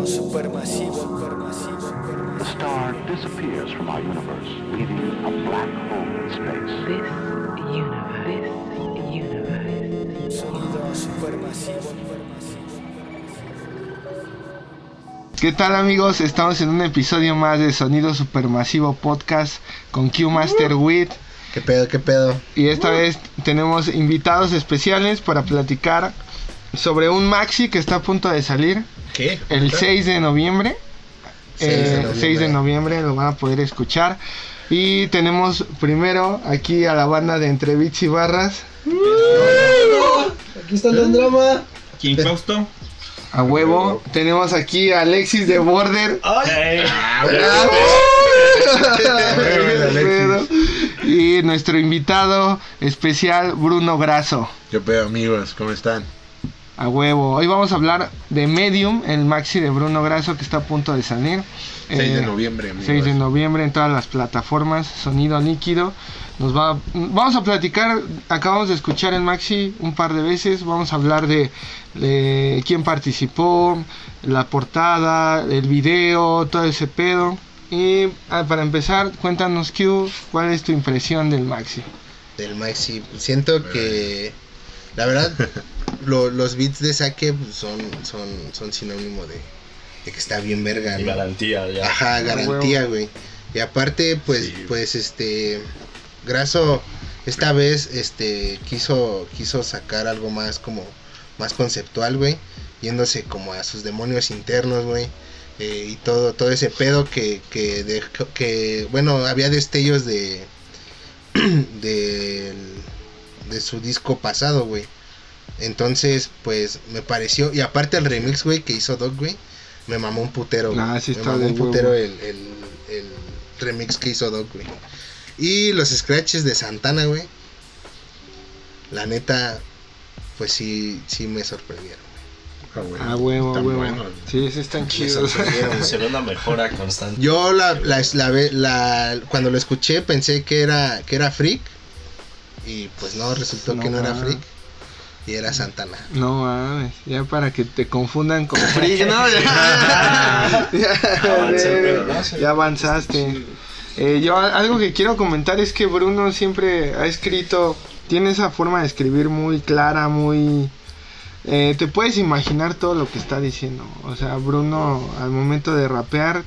Sonido supermasivo, supermasivo, A star disappears from our universe, leaving a black hole in space. This universe, this universe, sonido supermasivo, supermasivo. ¿Qué tal amigos? Estamos en un episodio más de Sonido Supermasivo Podcast con Q Master Wit ¿Qué pedo, qué pedo? y esta vez tenemos invitados especiales para platicar sobre un maxi que está a punto de salir ¿Qué? el 6 de noviembre. 6 de Eh, noviembre. 6 de noviembre lo van a poder escuchar. Y tenemos primero aquí a la banda de Entre Beats y Barras. Aquí está el drama. King Fausto. A huevo. Tenemos aquí a Alexis de Border. y nuestro invitado especial Bruno Grasso. ¿Qué pedo amigos? ¿Cómo están? A huevo. Hoy vamos a hablar de Medium, el maxi de Bruno Grasso que está a punto de salir. 6 de Eh, noviembre, amigos. 6 de noviembre en todas las plataformas, sonido líquido. Nos va, vamos a platicar, acabamos de escuchar el Maxi un par de veces, vamos a hablar de, de quién participó, la portada, el video, todo ese pedo. Y ah, para empezar, cuéntanos Q, ¿cuál es tu impresión del Maxi? Del Maxi. Siento que. La verdad, lo- los beats de saque son, son, son sinónimo de, de que está bien verga. Y ¿no? garantía ya. Ajá, garantía, güey. Y aparte, pues, Sí. pues, este. Graso, esta vez, este, quiso, quiso sacar algo más como, más conceptual, güey. Yéndose como a sus demonios internos, güey. eh, y todo, todo ese pedo que, que, dejó- que, bueno, había destellos de, del- de su disco pasado, güey. Entonces, pues, me pareció, y aparte el remix, güey, que hizo Doc, güey. Me mamó un putero, güey. Ah, sí me mamó un putero el, el, el remix que hizo Doc, güey. Y los scratches de Santana, güey. La neta, pues sí, sí me sorprendieron. Ah, huevo, a Están huevo. Sí, sí están chidos. sorprendieron, Se ve una mejora constante. Yo la, la, la, ve- la- cuando lo escuché pensé que era, que era Freak. Y pues no, resultó No que no era. Freak. Y era Santana. No mames, ya para que te confundan con Freak, ¿no? Ya, ya, ya avanzaste. Eh, yo algo que quiero comentar es que Bruno siempre ha escrito, tiene esa forma de escribir muy clara, muy... eh, te puedes imaginar todo lo que está diciendo. O sea, Bruno al momento de rapear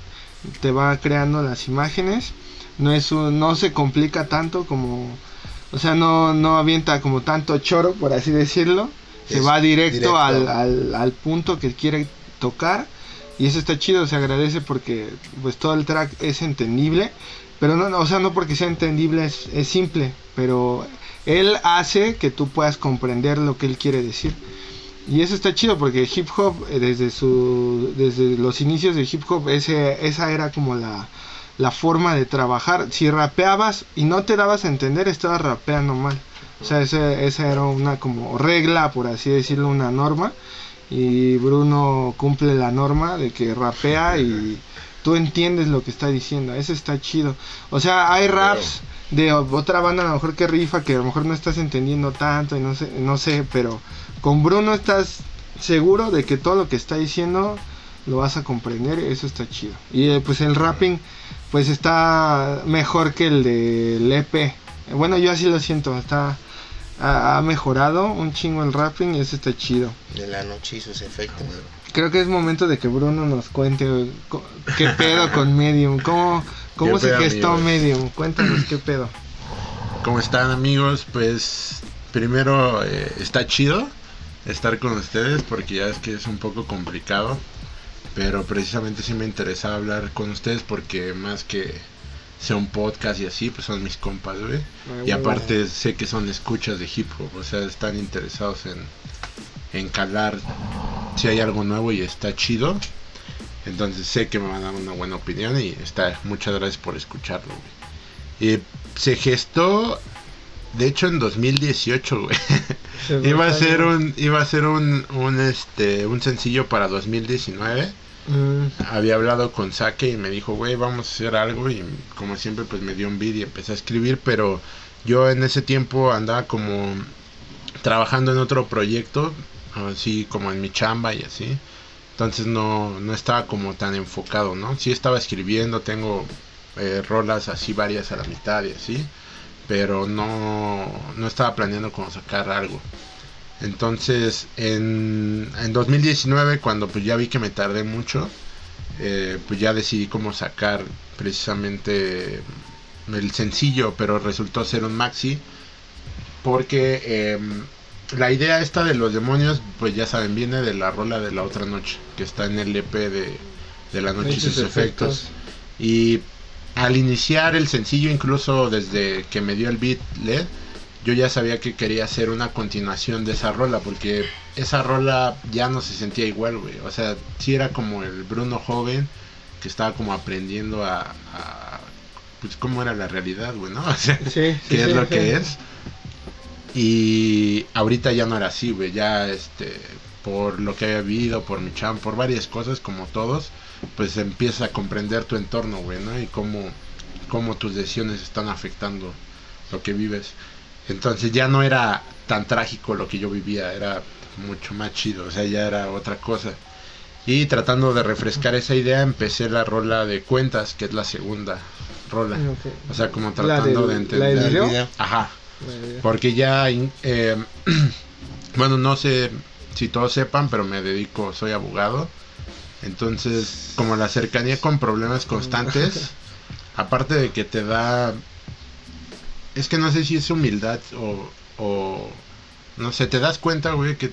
te va creando las imágenes. No, es un- no se complica tanto como... O sea, no, no avienta como tanto choro, por así decirlo. Se Es va directo, directo. Al, al, al punto que quiere tocar. Y eso está chido, se agradece porque pues todo el track es entendible. Pero no, no, o sea, no porque sea entendible es, es simple. Pero él hace que tú puedas comprender lo que él quiere decir. Y eso está chido porque hip hop, eh, desde, su, desde los inicios de hip hop, ese, esa era como la, la forma de trabajar. Si rapeabas y no te dabas a entender, estabas rapeando mal. O sea, ese- esa era una como regla, por así decirlo, una norma. Y Bruno cumple la norma de que rapea y tú entiendes lo que está diciendo. Eso está chido. O sea, hay raps de otra banda a lo mejor que rifa que a lo mejor no estás entendiendo tanto y no sé, no sé, pero con Bruno estás seguro de que todo lo que está diciendo lo vas a comprender, eso está chido. Y eh, pues el rapping pues está mejor que el del EP. Bueno, yo así lo siento, está ha, ha mejorado un chingo el rapping y eso está chido. De la noche y sus efectos. Creo que es momento de que Bruno nos cuente qué pedo con Medium, cómo, cómo ¿Qué se gestó amigos? Medium. Cuéntanos qué pedo. ¿Cómo están amigos? Pues primero eh, está chido estar con ustedes porque ya es que es un poco complicado. Pero precisamente sí me interesaba hablar con ustedes porque más que sea un podcast y así, pues son mis compas, güey. Y aparte sé que son escuchas de hip hop, o sea, están interesados en, en calar si hay algo nuevo y está chido. Entonces sé que me van a dar una buena opinión y está, muchas gracias por escucharlo, güey. Y se gestó, de hecho en 2018, güey. iba a ser un, iba a ser un, un, este, un sencillo para 2019. Mm, Había hablado con Sake y me dijo, güey, vamos a hacer algo. Y como siempre, pues me dio un beat y empecé a escribir. Pero yo en ese tiempo andaba como trabajando en otro proyecto, así como en mi chamba y así. Entonces no, no estaba como tan enfocado, ¿no? Sí estaba escribiendo, tengo eh, rolas así varias a la mitad y así, pero no, no estaba planeando como sacar algo. Entonces en, en 2019 cuando pues ya vi que me tardé mucho, eh, pues ya decidí cómo sacar precisamente el sencillo, pero resultó ser un maxi porque em, la idea esta de los demonios, pues ya saben, viene de la rola de la otra noche, que está en el EP de, de la noche y sus efectos. Y al iniciar el sencillo, incluso desde que me dio el beat LED, yo ya sabía que quería hacer una continuación de esa rola, porque esa rola ya no se sentía igual, güey. O sea, sí era como el Bruno joven que estaba como aprendiendo a, a pues cómo era la realidad, güey, ¿no? O sea, Sí, sí, qué es lo que es. Y ahorita ya no era así, güey. Ya, este, por lo que había vivido, por mi cham, por varias cosas, como todos, pues empiezas a comprender tu entorno, güey, ¿no? Y cómo, cómo tus decisiones están afectando lo que vives. Entonces ya no era tan trágico lo que yo vivía, era mucho más chido, o sea, ya era otra cosa. Y tratando de refrescar esa idea, empecé la rola de cuentas, que es la segunda rola. Ok. O sea, como tratando del- de la del entender. Ajá. Porque ya, eh, bueno, no sé si todos sepan, pero me dedico, soy abogado. Entonces, como la cercanía con problemas constantes, aparte de que te da, es que no sé si es humildad o, o no sé, te das cuenta, güey, que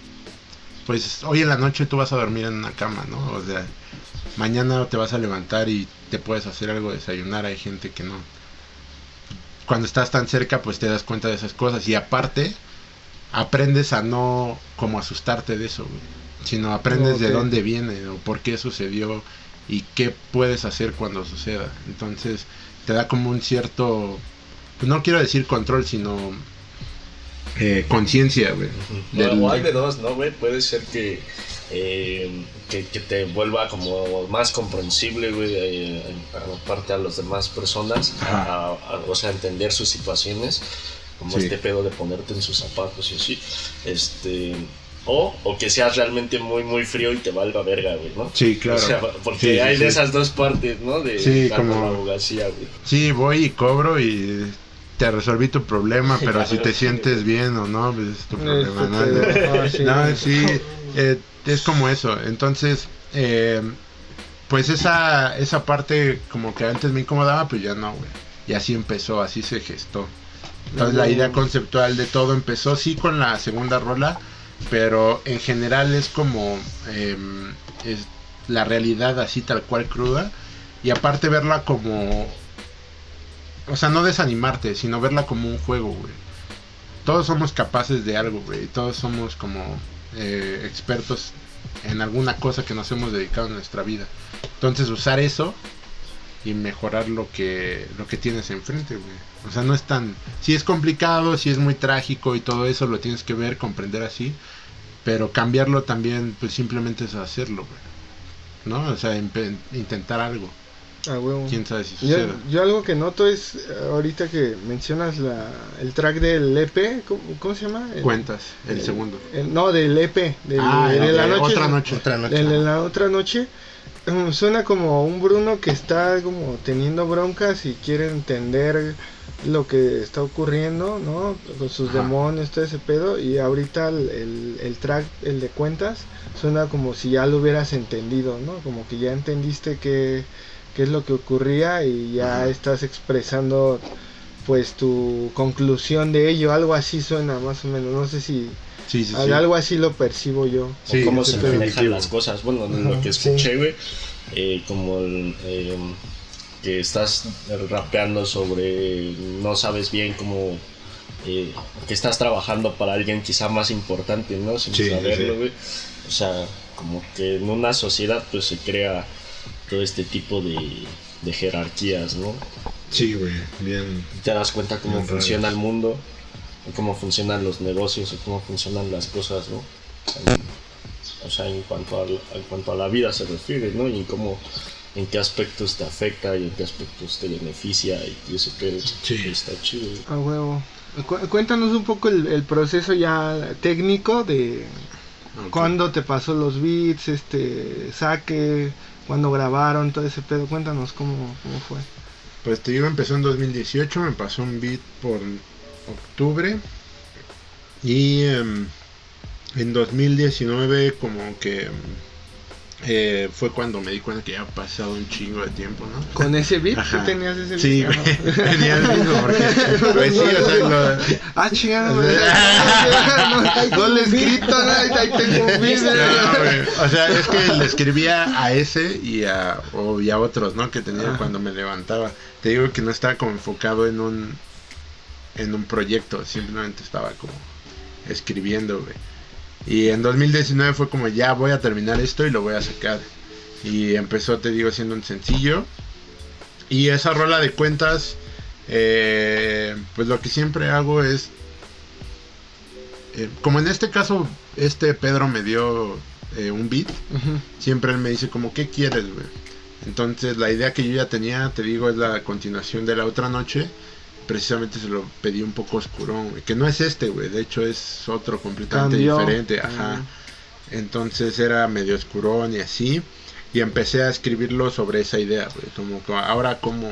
pues hoy en la noche tú vas a dormir en una cama, ¿no? O sea, mañana te vas a levantar y te puedes hacer algo, desayunar, hay gente que no cuando estás tan cerca pues te das cuenta de esas cosas y aparte aprendes a no como asustarte de eso, güey, sino aprendes de dónde viene o por qué sucedió y qué puedes hacer cuando suceda. Entonces te da como un cierto, pues no quiero decir control, sino eh, conciencia, güey. del- O hay de dos, ¿no, güey? Puede ser que, eh, que, que te vuelva como más comprensible, güey, eh, aparte a las demás personas, a, a- o sea, entender sus situaciones, como Sí. este pedo de ponerte en sus zapatos y así, este... O, o que seas realmente muy, muy frío y te valga verga, güey, ¿no? Sí, claro. O sea, porque Sí, sí, hay de sí. esas dos partes, ¿no? De Sí, como- la abogacía, güey. Sí, voy y cobro y te resolví tu problema, pero Ya, si te sientes bien o no, pues es tu problema. ¿no? sí. No, sí, eh, es como eso. Entonces, eh, pues esa, esa parte como que antes me incomodaba, pues ya no, güey. Y así empezó, así se gestó. Entonces la idea conceptual de todo empezó sí con la segunda rola, pero en general es como eh, es la realidad así tal cual cruda. Y aparte verla como... O sea, no desanimarte, sino verla como un juego, güey. Todos somos capaces de algo, güey. Todos somos como eh, expertos en alguna cosa que nos hemos dedicado en nuestra vida. Entonces usar eso y mejorar lo que lo que tienes enfrente, güey. O sea, no es tan sí es complicado, sí es muy trágico y todo eso lo tienes que ver, comprender así, pero cambiarlo también pues simplemente es hacerlo, güey. ¿No? O sea, intentar algo. Ah, huevo. Quién sabe si Yo, yo algo que noto es, eh, ahorita que mencionas la, el track del EP, ¿cómo, cómo se llama? El- Cuentas, el el- segundo. el- no, del EP, del, Ah, de la de noche. otra noche. Otra noche. De la otra noche. mm, Suena como un Bruno que está como teniendo broncas y quiere entender lo que está ocurriendo, ¿no? Con sus Ajá. demonios, todo ese pedo. Y ahorita el, el, el track, el de cuentas, suena como si ya lo hubieras entendido, ¿no? Como que ya entendiste qué, qué es lo que ocurría y ya Ajá. estás expresando pues tu conclusión de ello. Algo así suena más o menos. No sé si Sí, sí, sí. algo así lo percibo yo. Sí, o cómo se manejan las cosas. Bueno, lo Ajá, que escuché, güey, eh, como el, eh, que estás rapeando sobre no sabes bien cómo eh, que estás trabajando para alguien quizá más importante, ¿no? Sin Sí, saberlo, sí. güey. O sea, como que en una sociedad pues se crea todo este tipo de, de jerarquías, ¿no? Sí, güey, bien. te das cuenta cómo funciona raros. el mundo, y cómo funcionan los negocios y cómo funcionan las cosas, ¿no? O sea, en cuanto, a la, en cuanto a la vida se refiere, ¿no? Y en cómo, en qué aspectos te afecta y en qué aspectos te beneficia y ese pedo. Sí. Está chido. güey. A huevo. Cu- cuéntanos un poco el, el proceso ya técnico de, Ok. ¿Cuándo te pasó los beats, este, saque, cuándo grabaron, todo ese pedo? Cuéntanos cómo, cómo fue. Pues te digo, empezó en 2018, me pasó un beat por octubre. Y em, en 2019 como que em, eh, fue cuando me di cuenta que ya ha pasado un chingo de tiempo, ¿no? ¿Con ese beat? ¿Tú Ajá. tenías ese beat? Sí, güey. Tenía el mismo porque... Pues sí, o sea, lo- Ah, chingada, güey. no, le he escrito, ahí tengo un beat. O sea, es que le escribía a ese y a, o, y a otros, ¿no? Que tenía Ajá. cuando me levantaba. Te digo que no estaba como enfocado en un en un proyecto, simplemente estaba como escribiendo, güey. Y en 2019 fue como ya voy a terminar esto y lo voy a sacar. Y empezó, te digo, siendo un sencillo. Y esa rola de cuentas, eh, pues lo que siempre hago es eh, como en este caso, este Pedro me dio eh, un beat, siempre él me dice como, ¿qué quieres, güey? Entonces la idea que yo ya tenía, te digo, es la continuación de la otra noche. Precisamente se lo pedí un poco oscurón, güey. Que no es este, güey. De hecho es otro completamente Cambió. diferente. Ajá. Mm. Entonces era medio oscurón y así. Y empecé a escribirlo sobre esa idea, güey. Como ahora cómo,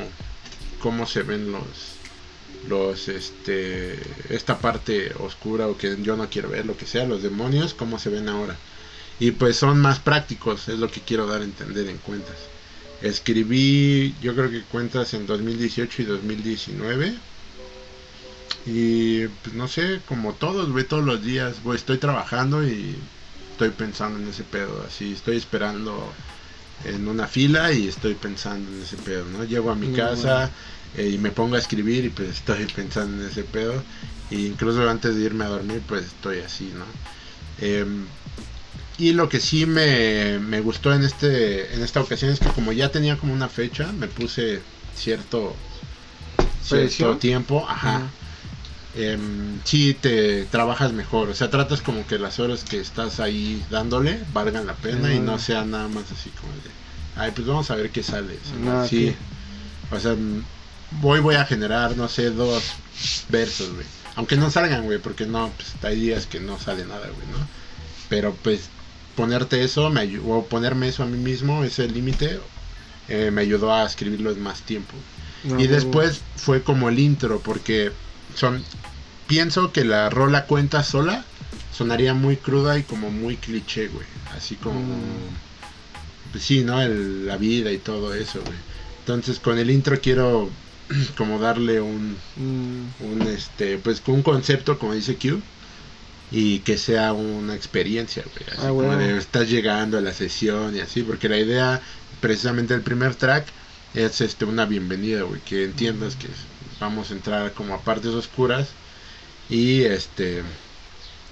cómo se ven los, los, este, esta parte oscura o que yo no quiero ver, lo que sea, los demonios, cómo se ven ahora. Y pues son más prácticos, es lo que quiero dar a entender en cuentas. Escribí, yo creo que cuentas en 2018 y 2019. Y pues no sé, como todos, güey, todos los días, güey, estoy trabajando y estoy pensando en ese pedo, así, estoy esperando en una fila y estoy pensando en ese pedo, ¿no? Llego a mi casa eh, y me pongo a escribir y pues estoy pensando en ese pedo. E incluso antes de irme a dormir, pues estoy así, ¿no? Em, y lo que sí me, me gustó en este en esta ocasión es que como ya tenía como una fecha, me puse cierto cierto ¿Presión? tiempo, ajá. Em, sí te trabajas mejor, o sea, tratas como que las horas que estás ahí dándole valgan la pena y no sea nada más así como de, ay, pues vamos a ver qué sale. Ah, sí, o sea, voy voy a generar, no sé, dos versos, güey. Aunque no salgan, güey, porque no, pues hay días que no sale nada, güey, ¿no? Pero pues ponerte eso, me o ponerme eso a mí mismo, ese límite, eh, me ayudó a escribirlo en más tiempo. No, y después fue como el intro, porque son. Pienso que la rola cuenta sola sonaría muy cruda y como muy cliché, güey. Así como. Mm. Pues sí, ¿no? El- la vida y todo eso, güey. Entonces con el intro quiero como darle un. Mm, un este pues con un concepto, como dice Q. Y que sea una experiencia, güey. Así Ah, como huevo. de estás llegando a la sesión y así. Porque la idea, precisamente el primer track, es este una bienvenida, güey, que entiendas que vamos a entrar como a partes oscuras y este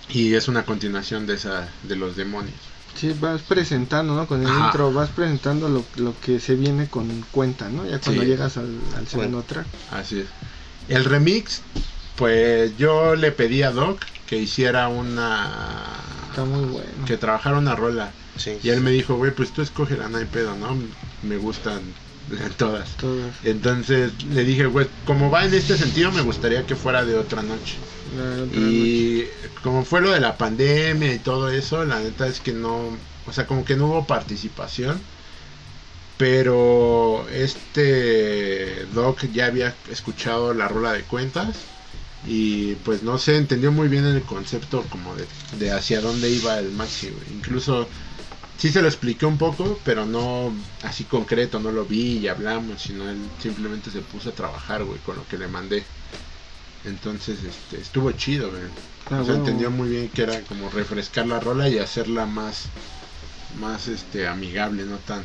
y es una continuación de esa de los demonios. sí, vas presentando, ¿no? Con el Ajá. intro vas presentando lo, lo que se viene con cuenta, ¿no? Ya cuando Sí. llegas al, al segundo track. Así es. El remix, pues yo le pedí a Doc que hiciera una Está muy bueno. que trabajara una rola Sí. y él me dijo, "Güey, pues tú escógela, no hay pedo, ¿no? Me gustan todas." Todas. Entonces le dije, güey, como va en este sentido, me gustaría que fuera de otra noche. La otra noche. Y como fue lo de la pandemia y todo eso, la neta es que no, o sea, como que no hubo participación. Pero este Doc ya había escuchado la rola de cuentas y pues no sé, entendió muy bien el concepto como de, de hacia dónde iba el maxi, güey. Incluso sí se lo expliqué un poco, pero no así concreto, no lo vi y hablamos, sino él simplemente se puso a trabajar, güey, con lo que le mandé. Entonces, este, estuvo chido, güey. Ah, o sea, entendió muy bien que era como refrescar la rola y hacerla más, más, este, amigable, no tan.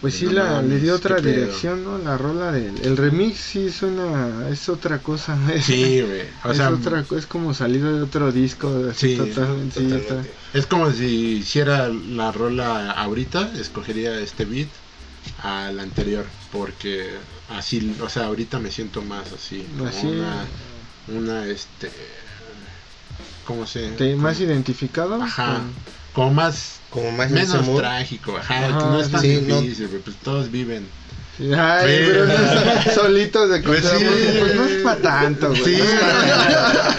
Pues sí, la, le dio otra pedo. dirección, ¿no? La rola del el remix sí suena, es otra cosa. Es, Sí, güey. O es sea, otra, es como salido de otro disco. así Sí, totalmente, sí, está- Totalmente. es como si hiciera la rola ahorita, escogería este beat al anterior, porque así, o sea, ahorita me siento más así, como Así. una, una, este, ¿cómo se? ¿Te- más identificado? Ajá. con- Como más Como más en ese menos mood. trágico, ajá, Ajá, que no es tan sí, no. difícil, güey, pues todos viven Ay, Sí. pero no, solitos de Pues contra- sí. pues no es para tanto, güey. Sí,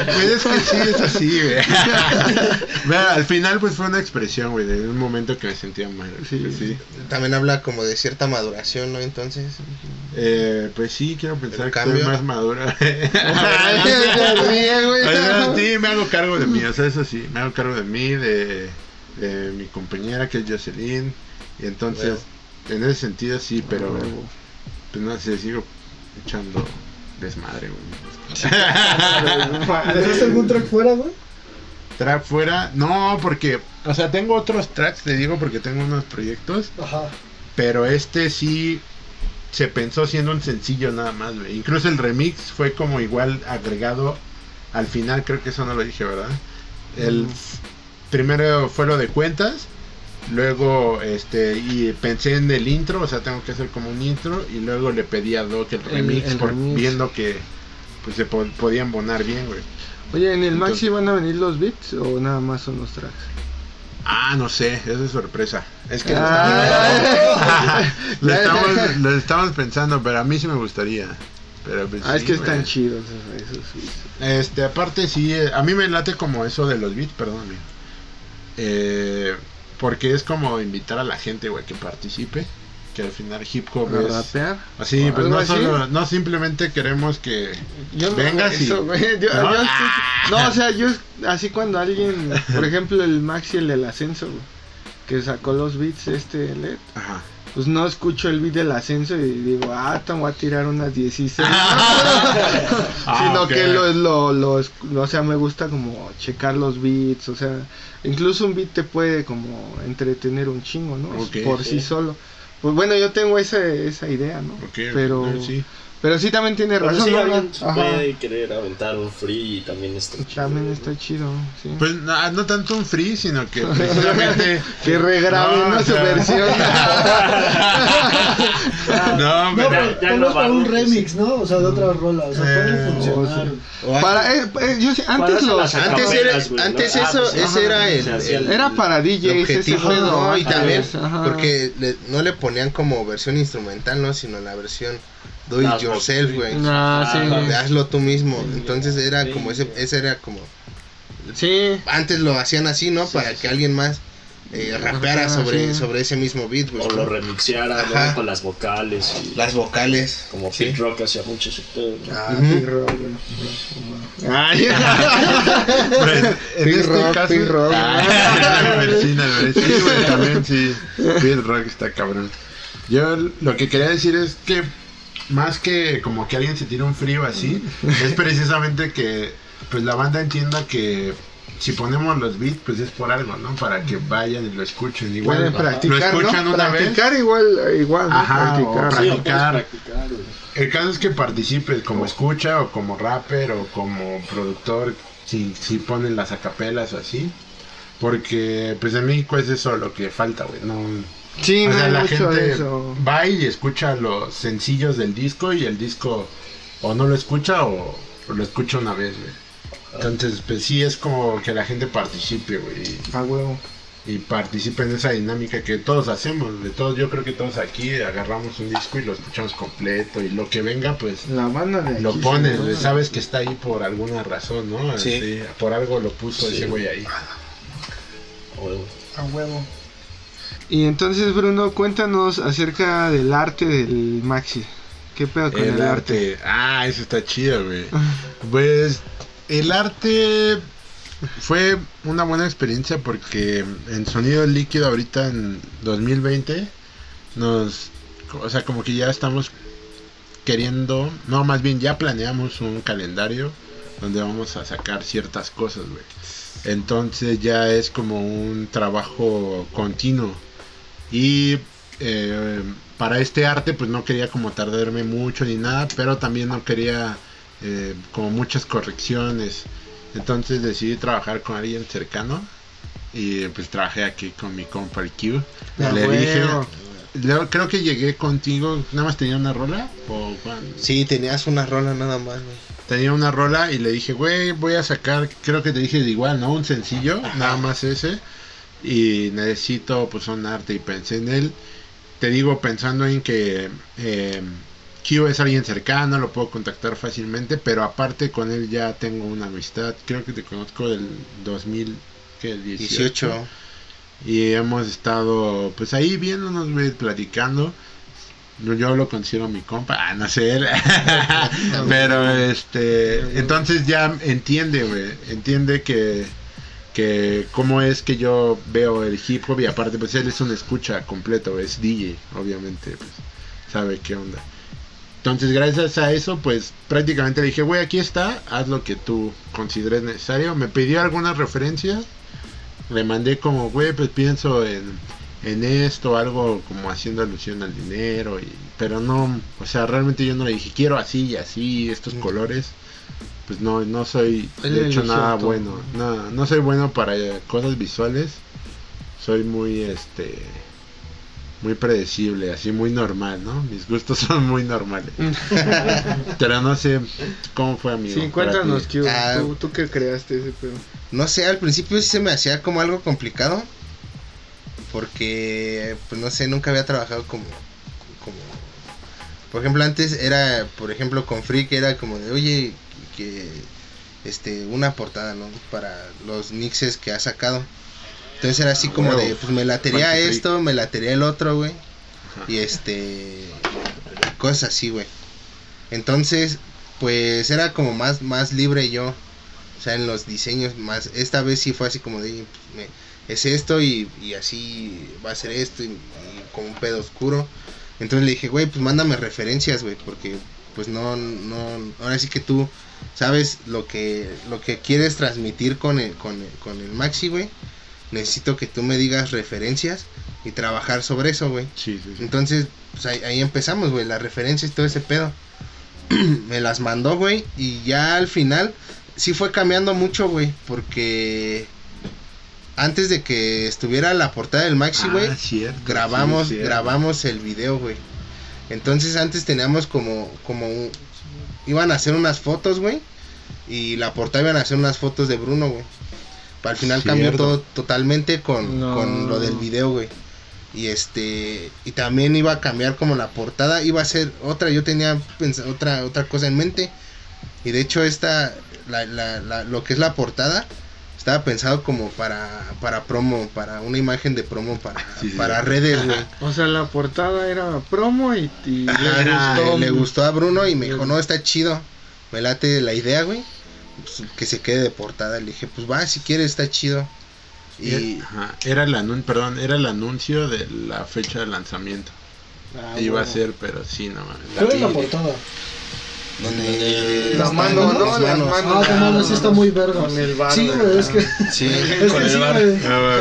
pues es que sí, es así, güey. Vea, al final, pues fue una expresión, güey, de un momento que me sentía mal. Sí. Pues sí. También habla como de cierta maduración, ¿no? Entonces, Eh, pues sí, quiero pensar ¿El que cambio? soy más madura. Ay, güey. Sea, sí, me hago cargo de mí, o sea, eso sí, me hago cargo de mí, de, de mi compañera que es Jocelyn, y entonces, en ese sentido sí, pero, pues no sé, sigo echando desmadre, güey. ¿Dejaste algún track fuera, güey? Track fuera, no, porque, o sea, tengo otros tracks, te digo, porque tengo unos proyectos, Ajá. pero este sí se pensó siendo un sencillo nada más, güey. Incluso el remix fue como igual agregado al final, creo que eso no lo dije, ¿verdad? El primero fue lo de cuentas, luego este y pensé en el intro, o sea, tengo que hacer como un intro y luego le pedí a Doc el remix el por- remix. viendo que pues se po- podían bonar bien, güey. Oye, ¿en el Entonces- Maxi van a venir los beats o nada más son los tracks? Ah, no sé, esa es sorpresa. Es que lo Ah. estamos, lo estamos- lo estamos pensando, pero a mí sí me gustaría. Pero pues Ah, es que güey. están chidos. Este, aparte sí, eh, a mí me late como eso de los beats, perdón. amigo. Eh, porque es como invitar a la gente, güey, que participe. Que al final hip hop ¿A es... rapear? Así, ¿O pues no, así? solo, no simplemente queremos que Yo vengas y... eso, güey. Yo- ¿No? yo estoy- no, o sea, yo así cuando alguien, por ejemplo, el Maxi, el del ascenso, güey, que sacó los beats este LED, Ajá. Pues no escucho el beat del ascenso y digo, ah, te voy a tirar unas 16. Ah, Sino que lo, lo, lo, esc- o sea, me gusta como checar los beats, o sea, incluso un beat te puede como entretener un chingo, ¿no? Por sí solo. Pues bueno, yo tengo esa, esa idea, ¿no? Pero, sí. Pero sí también tiene Pero razón. sí, ¿no? alguien se Ajá. puede querer aventar un free y también está chido. También está chido, sí. Pues no, no tanto un free, sino que precisamente... que regrabe No, su versión. No, No, pero... pero ya para un remix, ¿no? O sea, de otra rola. O sea, Eh, puede funcionar. o Para, eh, eh, yo sé, antes los, Antes era- antes Ah, eso- pues, ese ajá, era el- hacía el- era para el DJs ese objetivo, pedo, ¿no? Y también ajá. porque le- no le ponían como versión instrumental, ¿no? Sino la versión do it Las yourself, güey. Ah, sí. De hazlo tú mismo. Entonces era como ese, ese era como Sí, antes lo hacían así, ¿no? Para que alguien más eh, rapeara Ah, sobre, sí. sobre ese mismo beat, güey. O lo remixiara, Ajá. ¿no? Con las vocales y Las vocales. como sí. Pete Rock hacía mucho ese pedo, ¿no? Ah. Big Rock, güey. Ay, Big este Rock. Big Rock. Ah. Sí, güey, también sí. Big Rock está cabrón. Yo lo que quería decir es que más que como que alguien se tire un frío así, es precisamente que pues la banda entienda que si ponemos los beats pues es por algo, ¿no? Para que vayan y lo escuchen. Igual Pueden lo practicar, escuchan ¿no? una vez. Practicar igual, igual. Ajá, o practicar. Sí, practicar. practicar. El caso es que participes como escucha o como rapper o como productor si, si ponen las acapelas o así. Porque pues en México es eso lo que falta, güey. No, Sí, o no sea, hay la gente eso. va y escucha los sencillos del disco y el disco o no lo escucha o, o lo escucha una vez, güey. Entonces, pues sí es como que la gente participe, güey. Huevo. Y participe en esa dinámica que todos hacemos. De todos, yo creo que todos aquí agarramos un disco y lo escuchamos completo. Y lo que venga, pues La banda de lo pones, güey, ¿no? sabes que está ahí por alguna razón, ¿no? Sí. por algo lo puso ese güey ahí. A huevo. A huevo. Y entonces, Bruno, cuéntanos acerca del arte del Maxi. ¿Qué pedo con el, El arte? arte. Ah, eso está chido, güey. Pues el arte fue una buena experiencia porque en Sonido Líquido ahorita en 2020 nos... O sea, como que ya estamos queriendo... No, más bien ya planeamos un calendario donde vamos a sacar ciertas cosas, güey. Entonces ya es como un trabajo continuo. Y eh, para este arte pues no quería como tardarme mucho ni nada, pero también no quería eh, como muchas correcciones. Entonces decidí trabajar con alguien cercano y pues trabajé aquí con mi compa el Q. Ah, Le dije, le- creo que llegué contigo, nada más tenía una rola o Sí, tenías una rola nada más, güey. tenía una rola y le dije, güey, voy a sacar, creo que te dije de igual, ¿no? Un sencillo, nada más ese. Y necesito pues un arte y pensé en él. te digo pensando en que eh, Q es alguien cercano, lo puedo contactar fácilmente, pero aparte con él ya tengo una amistad, creo que te conozco del 2018 18. y hemos estado pues ahí viéndonos, platicando. Yo lo considero mi compa, ah, no sé él. Pero este, entonces ya entiende, güey, entiende que que cómo es que yo veo el hip hop y aparte pues él es un escucha completo, es DJ, obviamente, pues sabe qué onda. Entonces gracias a eso pues prácticamente le dije, güey, aquí está, haz lo que tú consideres necesario. Me pidió algunas referencias, le mandé como, güey, pues pienso en, en esto, algo como haciendo alusión al dinero, y, pero no, o sea, realmente yo no le dije, quiero así y así, estos colores. Pues no, no soy de hecho nada todo. bueno. No, no soy bueno para cosas visuales. Soy muy, este, muy predecible, así muy normal, ¿no? Mis gustos son muy normales. Pero no sé cómo fue, amigo. Sí, cuéntanos, ti. Q. Ah. ¿Tú, tú qué creaste ese pedo? No sé, al principio sí se me hacía como algo complicado. Porque, pues no sé, nunca había trabajado como. como por ejemplo, antes era, por ejemplo, con Freak era como de, oye, que. Este, una portada, ¿no? Para los mixes que ha sacado. Entonces era así como huevo. de, pues me latería esto, me latería el otro, güey. Y este. Cosas así, güey. Entonces, pues era como más, más libre yo. O sea, en los diseños más. Esta vez sí fue así como de. me- es esto y, y así va a ser esto y, y con un pedo oscuro. Entonces le dije, güey, pues mándame referencias, güey, porque pues no, no, ahora sí que tú sabes lo que, lo que quieres transmitir con el, con el, con el Maxi, güey. Necesito que tú me digas referencias y trabajar sobre eso, güey. Sí, sí, sí. Entonces, pues ahí, ahí empezamos, güey, las referencias y todo ese pedo. Me las mandó, güey, y ya al final sí fue cambiando mucho, güey, porque antes de que estuviera la portada del Maxi, Ah, güey, grabamos, sí, grabamos el video, güey. Entonces antes teníamos como, como, un- iban a hacer unas fotos, güey, y la portada iban a hacer unas fotos de Bruno, güey. Al final cambió todo totalmente con, No. con lo del video, güey. Y este, y también iba a cambiar como la portada, iba a ser otra, yo tenía otra, otra cosa en mente. Y de hecho esta, la, la, la- lo que es la portada, estaba pensado como para, para promo, para una imagen de promo para, Sí, sí. para redes, güey. O sea, la portada era promo y, y le Ajá, gustó. le gustó a Bruno y me dijo, no, está chido. Me late la idea, güey. Pues, que se quede de portada. Le dije, pues va, si quieres, está chido. Y Ajá, Era el anuncio, perdón, era el anuncio de la fecha de lanzamiento. Ah, Iba a ser, pero sí, no mames. ¿Cuál es la portada? Donde las ¿no? Las manos. manos. Ah, no, no, sí está muy verga. Con el bar, Sí, güey. es que, Sí, es con que el sí, bar. Ah,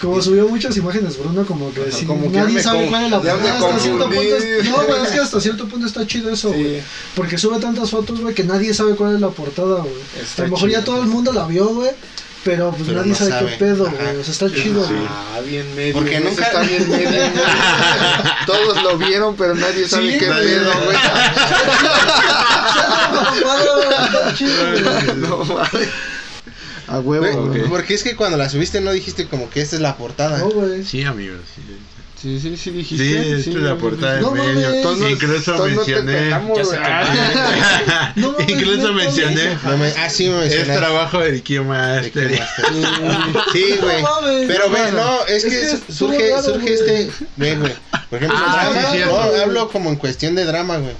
Como subió muchas imágenes Bruno, como que si como que ya nadie sabe cuál es la portada, hasta cierto punto es- No, güey, es que hasta cierto punto está chido eso, Sí. güey. Porque sube tantas fotos, güey, que nadie sabe cuál es la portada, güey. A lo mejor ya todo el mundo la vio, güey. Pero pues Pero nadie no sabe, sabe. qué pedo, güey. O sea, está chido, güey. Ah, bien medio. Porque nunca- Está bien medio. güey. Todos lo vieron, pero nadie sabe Sí, qué pedo, güey. Está chido, güey. No mames. A huevo, güey. Porque es que cuando la subiste no dijiste como que esta es la portada. No, güey. Sí, amigos. Sí, Sí, sí, sí sí dijiste. esta es la portada No en medio. nos- Incluso mencioné. güey. No Incluso mencioné. No me- ah, sí me Es mencionaste. trabajo del Q Master. Sí, güey. No Pero ve, bueno. no, es Es que, surge, surge güey. este, ve, güey. Por ejemplo, Ah, drama, sí, cierto, no, güey. hablo como en cuestión de drama, güey.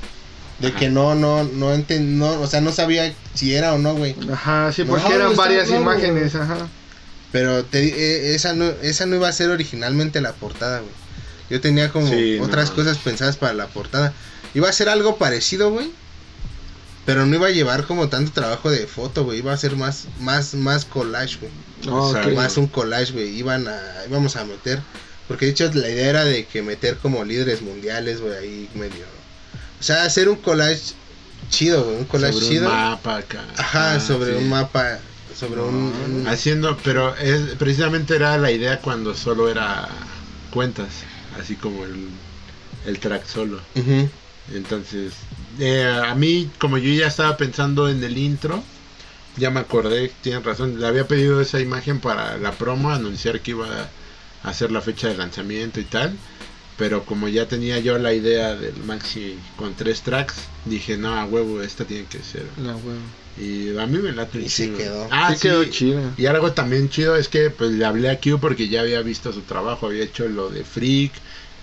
De que no, no, no enten, no, o sea, no sabía si era o no, güey. Ajá, sí, No, porque eran varias imágenes, ajá. Pero te, di- eh, esa no, esa no iba a ser originalmente la portada, güey. Yo tenía como Sí, otras no. cosas pensadas para la portada. Iba a ser algo parecido, güey. Pero no iba a llevar como tanto trabajo de foto, güey. Iba a ser más, más, más collage, güey. Exacto. Más un collage, güey. Iban a, íbamos a meter. Porque de hecho la idea era de que meter como líderes mundiales, güey, ahí medio. O sea, hacer un collage chido, güey. Un collage Sobre chido. un mapa acá. Ajá, Ah, sobre sí. un mapa. Sobre un. un- Haciendo, pero es, precisamente era la idea cuando solo era cuentas, así como el, el track solo. Entonces, eh, a mí, como yo ya estaba pensando en el intro, ya me acordé, tienen razón, le había pedido esa imagen para la promo, anunciar que iba a hacer la fecha de lanzamiento y tal. Pero como ya tenía yo la idea del maxi con tres tracks, dije, no, a huevo, esta tiene que ser. No, güey. Y a mí me un Y se quedó. Ah, Sí sí, quedó chido. Y algo también chido es que pues le hablé a Q porque ya había visto su trabajo, había hecho lo de Freak,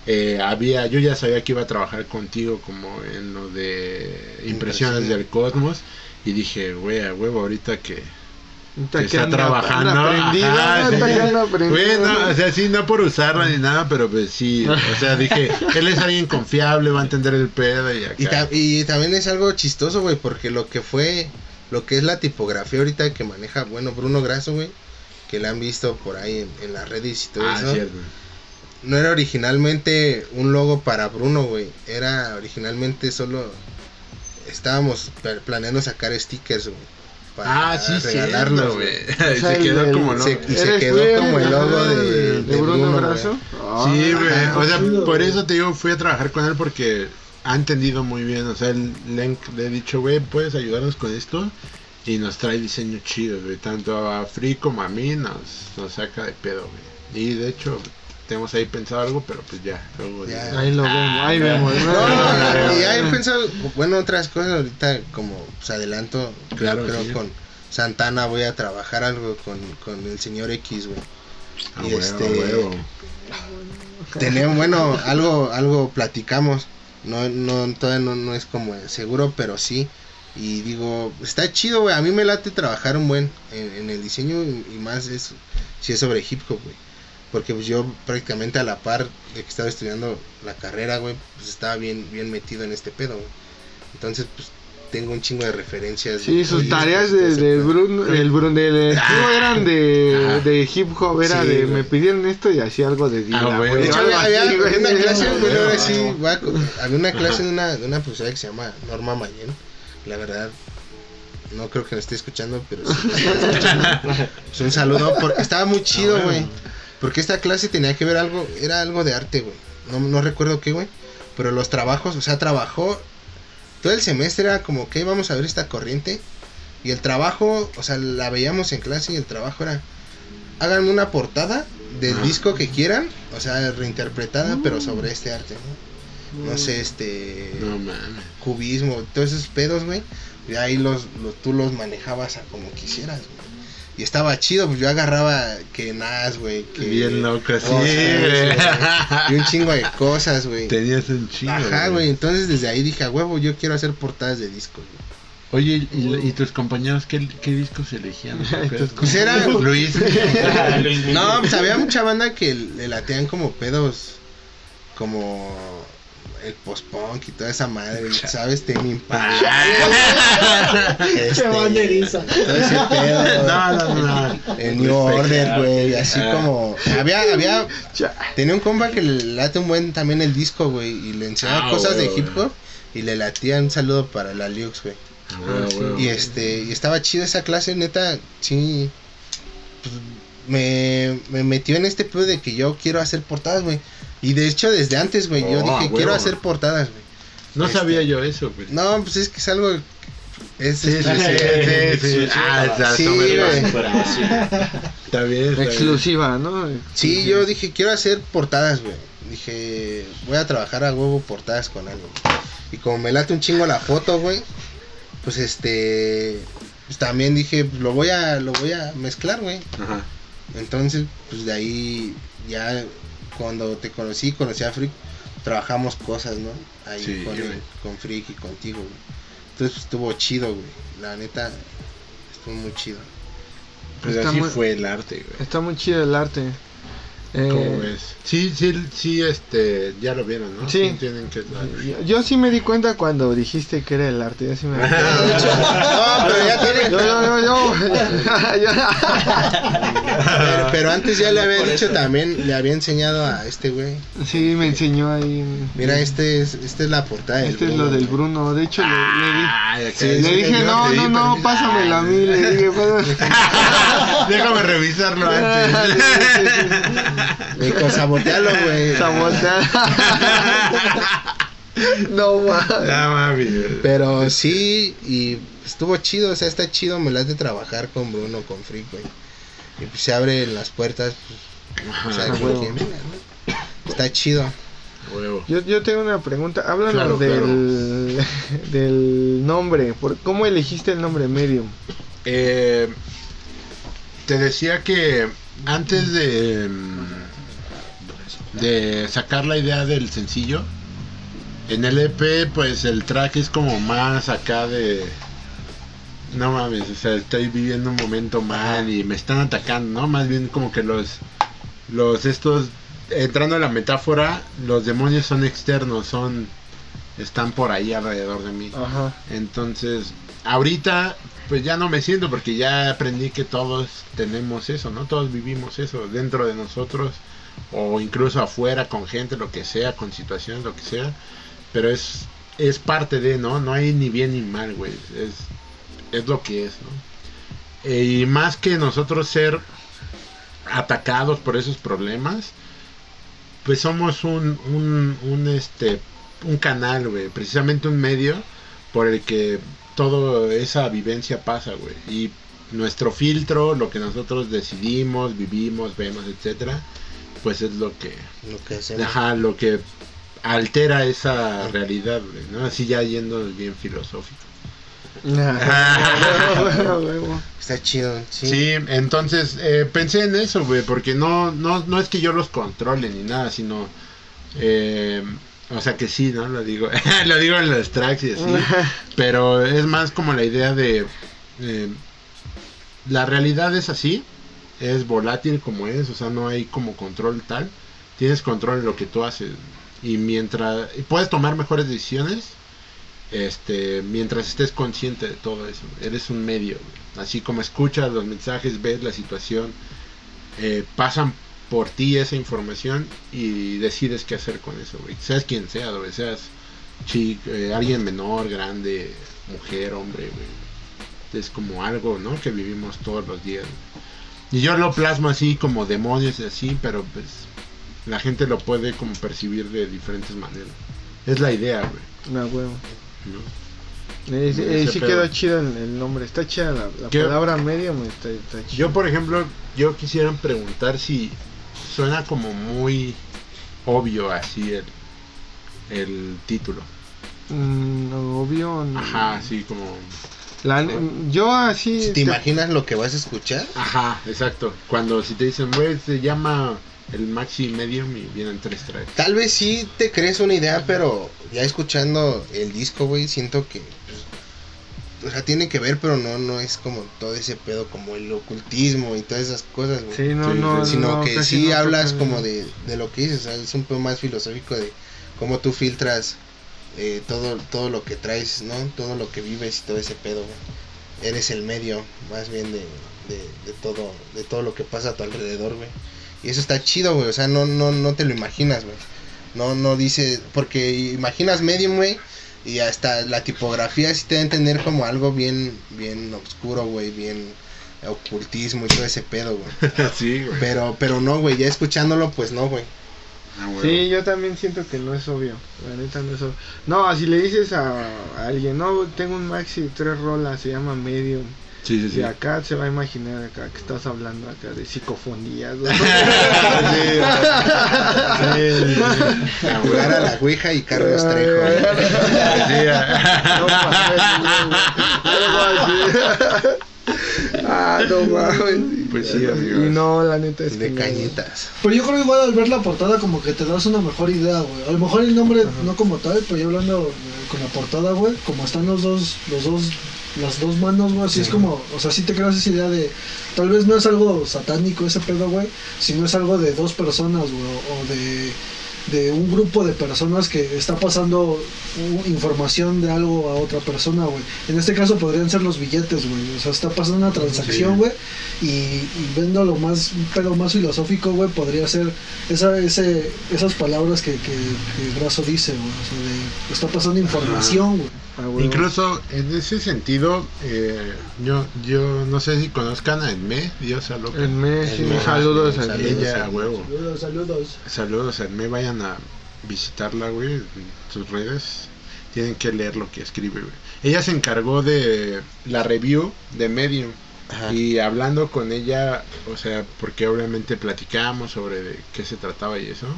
eh, había, yo ya sabía que iba a trabajar contigo como en lo de impresiones del cosmos y dije, güey, a huevo, ahorita que, que que está trabajando. ajá, sí. que anda aprendido. Güey, no, o sea, sí, no por usarla ni nada, pero pues sí, o sea, dije, él es alguien confiable, va a entender el pedo y acá. Y, ta- y también es algo chistoso, güey, porque lo que fue, lo que es la tipografía ahorita que maneja, bueno, Bruno Grasso, güey, que la han visto por ahí en, en las redes y todo ah, eso, cierto. no era originalmente un logo para Bruno, güey, era originalmente solo, estábamos pla- planeando sacar stickers, güey, para Ah, sí, regalarlos, cierto, güey. güey. O sea, Se quedó el- como loco. se- se ¿Eres quedó el- como el logo de, de, de Bruno Brazo. Sí, güey. Ajá, O sea, chido, por güey. eso te digo, fui a trabajar con él porque ha entendido muy bien. O sea, él, le, le he dicho, güey, ¿puedes ayudarnos con esto? Y nos trae diseño chido, güey. Tanto a Free como a mí nos, nos saca de pedo, güey. Y de hecho, tenemos ahí pensado algo, pero pues ya. Luego Ya. ya. Ahí lo vemos, ahí vemos. No, no, y hay pensado, bueno, otras cosas ahorita como pues adelanto, Claro, creo sí. con Santana voy a trabajar algo con, con el señor X, güey. A y huevo, este- a huevo. Tenemos, bueno, algo, algo platicamos, no, no, todavía no, no es como seguro, pero sí. Y digo, está chido, güey, a mí me late trabajar un buen en, en el diseño y, y más es, si es sobre hip hop, güey. Porque pues yo prácticamente a la par de que estaba estudiando la carrera, güey, pues estaba bien, bien metido en este pedo, güey. Entonces, pues tengo un chingo de referencias. Sí, de- sus tareas todo de, del pedo. Bruno, del Bruno, del eran de, Ah. de hip hop, era Sí, de, me pidieron esto y hacía algo de Dila, Ah, De hecho, había, había una clase, ahora sí, había una de una, de una profesora que se llama Norma Mayen. La verdad, no creo que me esté escuchando, pero sí. Pues un saludo, porque estaba muy chido, Ah, güey. bueno. Porque esta clase tenía que ver algo, era algo de arte, güey. No, no recuerdo qué, güey. Pero los trabajos, o sea, trabajó. Todo el semestre era como que vamos a ver esta corriente. Y el trabajo, o sea, la veíamos en clase y el trabajo era. Háganme una portada del disco que quieran, o sea, reinterpretada, pero sobre este arte, ¿no? No sé, este. No. Cubismo, todos esos pedos, güey. Y ahí los, los, tú los manejabas a como quisieras, güey. Y estaba chido, pues yo agarraba que Nas, güey. Que Bien loco, sí, Rosas, güey. Y un chingo de cosas, güey. Tenías un chingo. Ajá, güey. Entonces desde ahí dije, a huevo, yo quiero hacer portadas de discos, güey. Oye, ¿y, y tus compañeros qué, qué discos elegían? Pues era- Luis. No, pues había mucha banda que le latean como pedos, como el post-punk y toda esa madre, ¿sabes? Temi Impala. Este, Qué banderiza. todo ese pedo. No, no, no. El New Order, güey, así Ah. como... Había, había... Tenía un compa que le late un buen también el disco, güey, y le enseñaba Ah, cosas de hip hop y le latía un saludo para la Liux. Ah, güey. Y este, y estaba chido esa clase, neta, sí. pues, me, me metió en este pedo de que yo quiero hacer portadas, güey. Y de hecho, desde antes, güey, yo Oh, dije, huevo. quiero hacer portadas, güey. No Este- sabía yo eso, güey. No, pues es que es algo. Es, Sí, sí, sí, sí, sí. Ah, está bien. Está bien, está bien. Exclusiva, ¿no? Sí, yo dije, quiero hacer portadas, güey. Dije, voy a trabajar a huevo portadas con algo. Y como me late un chingo la foto, güey, pues este, pues también dije, pues, lo voy a, lo voy a mezclar, güey. Ajá. Entonces, pues de ahí ya cuando te conocí, conocí a Freak, trabajamos cosas, ¿no? Ahí Sí, con, el- con Freak y contigo, güey. Entonces pues, estuvo chido, güey. La neta, estuvo muy chido. Pues Está así muy- fue el arte, güey. Está muy chido el arte. Eh, ¿Cómo ves? Sí, sí, sí, este, ya lo vieron, ¿no? Sí. Entienden que es la- yo, yo sí me di cuenta cuando dijiste que era el arte. Yo sí me No, pero ya tiene. Yo, yo, yo, yo. Pero, pero antes ya le había dicho también, le había enseñado a este güey. Sí, me enseñó ahí. Mira, este es, esta es la portada del Este es lo del. Bruno. De hecho, le, le di- Sí, sí, dije, no, no, di no, permiso. pásamela a mí. Le dije. Déjame revisarlo antes. Dijo, sabotealo, güey. Sabotear. no, ma. No mames. Pero sí, y estuvo chido, o sea, está chido, me las de trabajar con Bruno, con Freak, güey. Y pues se abren las puertas, pues, o sea, Ah. Está chido. huevo. Yo, yo tengo una pregunta. Háblanos Claro, del, del nombre. ¿Por, ¿Cómo elegiste el nombre Medium? Eh, te decía que antes de, de sacar la idea del sencillo, en el EP pues el track es como más acá de... No mames, o sea, estoy viviendo un momento mal y me están atacando, ¿no? Más bien como que los... Los estos... Entrando a la metáfora, los demonios son externos, son... Están por ahí alrededor de mí. Ajá. Entonces, ahorita pues ya no me siento porque ya aprendí que todos tenemos eso, ¿no? Todos vivimos eso dentro de nosotros o incluso afuera con gente, lo que sea, con situaciones, lo que sea. Pero es, es parte de, ¿no? No hay ni bien ni mal, güey. Es, es lo que es, ¿no? Eh, y más que nosotros ser atacados por esos problemas, pues somos un, un, un, este, un canal, güey. Precisamente un medio por el que toda esa vivencia pasa, güey. Y nuestro filtro, lo que nosotros decidimos, vivimos, vemos, etcétera, pues es lo que, Lo que hacemos. ajá, lo que altera esa realidad, güey, ¿no? Así ya yendo bien filosófico. Está chido, sí. Sí, entonces eh, pensé en eso, güey, porque no, no, no es que yo los controle ni nada, sino, eh, o sea que sí, ¿no? Lo digo, lo digo en los tracks y así, pero es más como la idea de, eh, la realidad es así, es volátil como es, o sea, no hay como control tal, tienes control en lo que tú haces. Y mientras, y puedes tomar mejores decisiones, este, mientras estés consciente de todo eso, eres un medio, así como escuchas los mensajes, ves la situación, eh, pasan por ti esa información y decides qué hacer con eso, güey. Seas quien sea, güey, seas chico, eh, alguien menor, grande, mujer, hombre, güey. Es como algo, ¿no? Que vivimos todos los días. Y yo lo plasmo así como demonios y así, pero pues la gente lo puede como percibir de diferentes maneras. Es la idea, güey. No, huevo. ¿no? Eh, eh, sí pedo. quedó chido el, el nombre. Está chida la, palabra Medium. Está, está chida. Yo, por ejemplo, yo quisiera preguntar si suena como muy obvio así el, el título. Mm, no, obvio. no. Ajá, así como... La- yo así. Si te imaginas lo que vas a escuchar, Ajá, exacto. Cuando si te dicen, güey, se llama el Maxi Medium y vienen tres tracks. tal vez sí te crees una idea, pero ya escuchando el disco, güey, siento que. pues, o sea, tiene que ver, pero no, no es como todo ese pedo, como el ocultismo y todas esas cosas, güey. Sí, no, Sí, no. sino no, que sí no hablas como de, de lo que dices, o sea, es un poco más filosófico de cómo tú filtras eh, todo, todo lo que traes, ¿no? Todo lo que vives y todo ese pedo, güey. Eres el medio, más bien de, de, de todo, de todo lo que pasa a tu alrededor, güey. Y eso está chido, güey, o sea, no, no, no te lo imaginas, güey. No, no dice, porque imaginas medium, güey, y hasta la tipografía sí te da a entender como algo bien, bien oscuro, güey, bien ocultismo y todo ese pedo, güey. sí, güey. Pero, pero no, güey, ya escuchándolo, pues no, güey. Ah, güey. Sí, yo también siento que no es obvio. La neta no es obvio. No, si le dices a, a alguien, no, tengo un maxi de tres rolas, se llama Medium. Sí, sí. sí. Y acá se va a imaginar acá que estás hablando acá de psicofonías. ¿no? Ah, güey. Jugar a la Ouija y Carlos Trejo. ah. No mames, no, no. Ah, no mames. Pues sí, amigos. Y no, la neta es que De no. cañitas. Pero yo creo igual al ver la portada como que te das una mejor idea, güey. A lo mejor el nombre no como tal, pero ya hablando eh, con la portada, güey, como están los dos, los dos, las dos manos, güey, así es como, o sea, sí te creas esa idea de, tal vez no es algo satánico ese pedo, güey, sino es algo de dos personas, güey, o de, de un grupo de personas que está pasando información de algo a otra persona, güey. En este caso podrían ser los billetes, güey. O sea, está pasando una transacción, Sí. güey. Y, y viendo lo más, un pedo más filosófico, güey, podría ser esa, ese, esas palabras que, que, que Grasso dice, güey. O sea, de, está pasando información, güey. Ah. Incluso en ese sentido, eh, yo, yo no sé si conozcan a Enme, Dios a loca. Sí, saludos a saludos. Ella, a huevo. Saludos, saludos. Saludos a Enme, vayan a visitarla, güey, en sus redes. Tienen que leer lo que escribe, güey. Ella se encargó de la review de Medium. Ajá. Y hablando con ella, o sea, porque obviamente platicábamos sobre de qué se trataba y eso,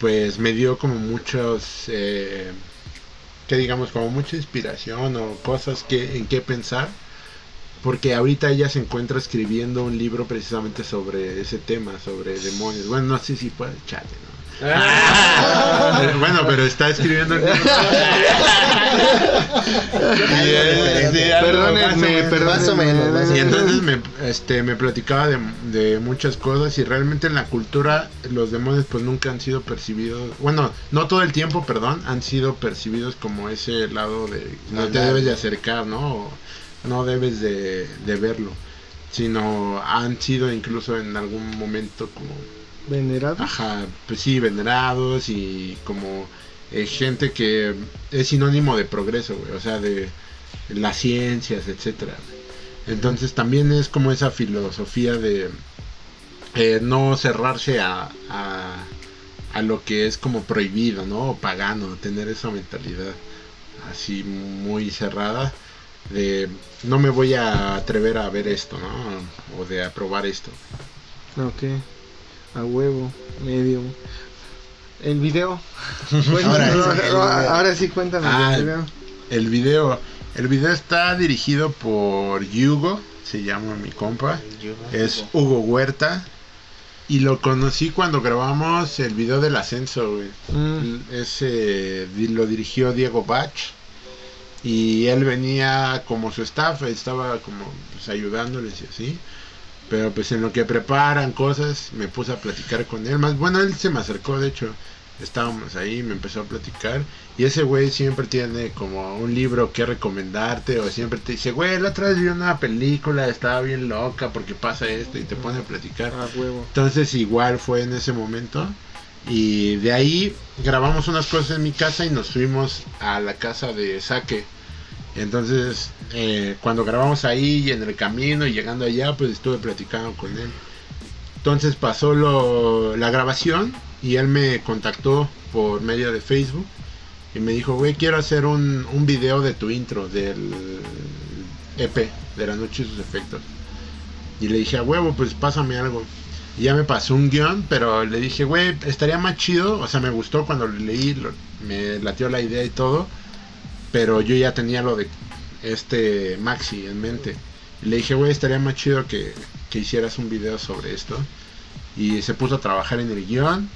pues me dio como muchos, eh, que digamos, como mucha inspiración o cosas que, en qué pensar. Porque ahorita ella se encuentra escribiendo un libro precisamente sobre ese tema, sobre demonios. Bueno, no sé si puede, chale, ¿no? Bueno, pero está escribiendo el Perdónenme, perdónenme. Y entonces me, este, me platicaba de, de muchas cosas y realmente en la cultura los demonios pues nunca han sido percibidos, bueno, no todo el tiempo, perdón, han sido percibidos como ese lado de no te debes de acercar, ¿no? O no debes de, de verlo, sino han sido incluso en algún momento como Venerado. Ajá, pues sí, venerados y como eh, gente que es sinónimo de progreso, güey, o sea, de las ciencias, etcétera. Entonces también es como esa filosofía de eh, no cerrarse a, a, a lo que es como prohibido, ¿no? O pagano, tener esa mentalidad así muy cerrada de no me voy a atrever a ver esto, ¿no? O de aprobar esto. Ok. A huevo. Medio. El video. Ahora sí, ahora, el video. ahora sí, cuéntanos Ah, el video. El video, el video está dirigido por Hugo, se llama mi compa, es Hugo Huerta y lo conocí cuando grabamos el video del ascenso, güey. Mm, Ese lo dirigió Diego Bach y él venía como su staff, estaba como pues, ayudándoles y así. Pero pues en lo que preparan cosas, me puse a platicar con él. Más bueno, él se me acercó, de hecho, estábamos ahí, me empezó a platicar. Y ese güey siempre tiene como un libro que recomendarte, o siempre te dice, güey, la otra vez vi una película, estaba bien loca porque pasa esto, y te pone a platicar. a huevo. Entonces igual fue en ese momento. Y de ahí grabamos unas cosas en mi casa y nos fuimos a la casa de Saque. Entonces eh, cuando grabamos ahí y en el camino y llegando allá pues estuve platicando con él. Entonces pasó lo- la grabación y él me contactó por medio de Facebook y me dijo, güey, quiero hacer un, un video de tu intro del EP, de la noche y sus efectos. Y le dije, a huevo, pues pásame algo. Y ya me pasó un guion, pero le dije, güey, estaría más chido. O sea, me gustó cuando leí, me latió la idea y todo. Pero yo ya tenía lo de este Maxi en mente. Y le dije, güey, estaría más chido que, que hicieras un video sobre esto. Y se puso a trabajar en el guion.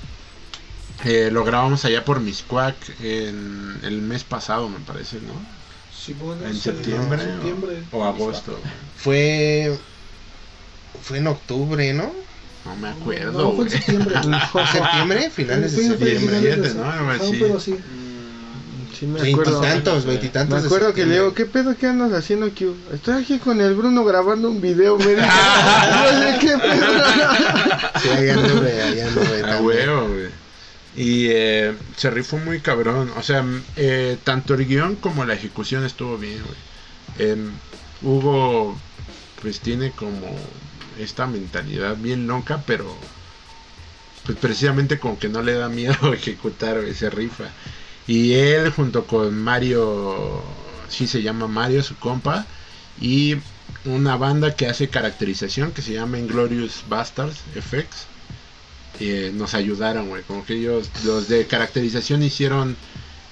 Eh, lo grabamos allá por Miscuac en el mes pasado, me parece, ¿no? Sí, bueno, En sí, septiembre, en septiembre. o agosto. Fue. Fue en octubre, ¿no? No me acuerdo, No, fue en septiembre. ¿Septiembre? Finales de septiembre. finales de- Siete, ¿no? Algo Ajá, así. Sí. Me acuerdo. Veintitantos, Me veintitantos. de acuerdo que le digo, ¿qué pedo que andas haciendo, Q? Estoy aquí con el Bruno grabando un video, me dice. Oye, ¿qué pedo? Sí, allá anduve, allá anduve. A también. huevo, güey. Y eh, se rifó muy cabrón. O sea, eh, tanto el guion como la ejecución estuvo bien, güey. Em, Hugo, pues tiene como esta mentalidad bien loca, pero pues precisamente como que no le da miedo ejecutar, güey, se rifa. Y él junto con Mario, sí se llama Mario, su compa, y una banda que hace caracterización que se llama Inglorious Bastards FX eh, nos ayudaron, güey. Como que ellos, los de caracterización hicieron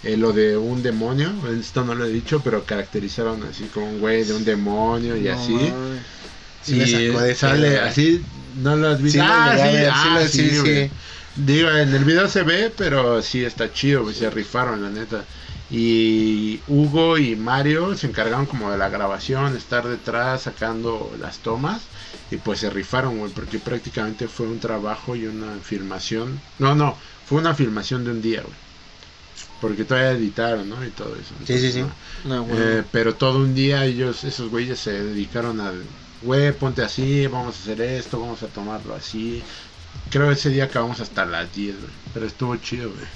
eh, lo de un demonio. Esto no lo he dicho, pero caracterizaron así como un güey de un demonio y No así. Sí y de sale así, no lo has visto. Sí ah, sí, ah, sí, sí. Digo, en el video se ve, pero sí está chido, güey. Se rifaron, la neta. Y Hugo y Mario se encargaron como de la grabación, estar detrás sacando las tomas. Y pues se rifaron, güey, porque prácticamente fue un trabajo y una filmación. No, no, fue una filmación de un día, güey. Porque todavía editaron, ¿no? Y todo eso. Sí, sí, sí. ¿no? No, bueno. Eh, pero todo un día ellos, esos güeyes se dedicaron al, güey, ponte así, vamos a hacer esto, vamos a tomarlo así. Creo ese día acabamos hasta las 10, güey. Pero estuvo chido, güey.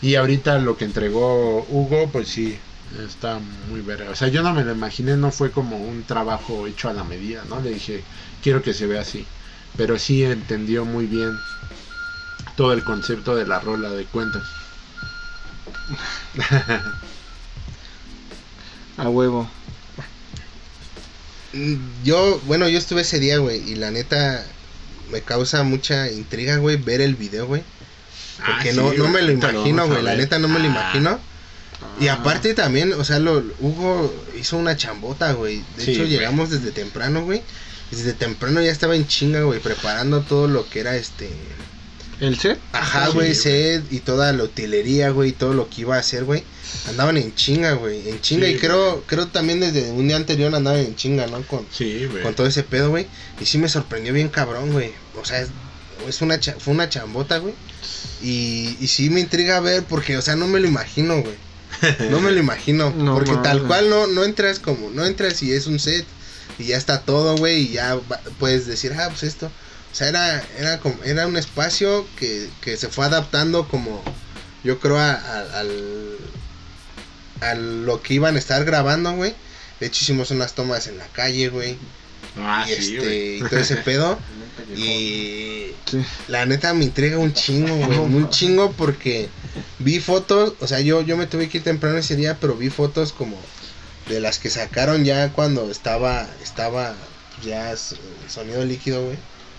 Y ahorita lo que entregó Hugo, pues sí, está muy verga. O sea, yo no me lo imaginé, no fue como un trabajo hecho a la medida, ¿no? Le dije, quiero que se vea así. Pero sí entendió muy bien todo el concepto de la rola de cuentas. A huevo. Mm, Yo, bueno, yo estuve ese día, güey, y la neta me causa mucha intriga, güey, ver el video, güey. Porque Ah, no, sí, no me lo imagino, güey. La neta no me lo Ah. imagino. Y Ah. aparte también, o sea, lo, Hugo hizo una chambota, güey. De Sí, hecho, güey. llegamos desde temprano, güey. Desde temprano ya estaba en chinga, güey, preparando todo lo que era este... ¿El set? Ajá, Sí, güey, güey. set y toda la utilería, güey, y todo lo que iba a hacer, güey. Andaban en chinga, güey, en chinga. Sí, y creo, creo también desde un día anterior andaban en chinga, ¿no? Con, Sí, güey. con todo ese pedo, güey. Y sí me sorprendió bien cabrón, güey. O sea, es, es una cha- fue una chambota, güey. Y, y sí me intriga ver porque, o sea, no me lo imagino, güey. No me lo imagino. No porque tal cual no, no entras como, no entras y es un set y ya está todo, güey, y ya va- puedes decir, ah, pues esto. O sea, era, era, como, era un espacio que, que se fue adaptando como, yo creo, a, a- al, a lo que iban a estar grabando, güey. De hecho, hicimos unas tomas en la calle, güey. Ah, y, sí, este, güey. y todo ese pedo. Y Sí. la neta me intriga un chingo, güey. Un chingo porque vi fotos, o sea, yo, yo me tuve que ir temprano ese día, pero vi fotos como de las que sacaron ya cuando estaba, estaba ya sonido líquido, güey.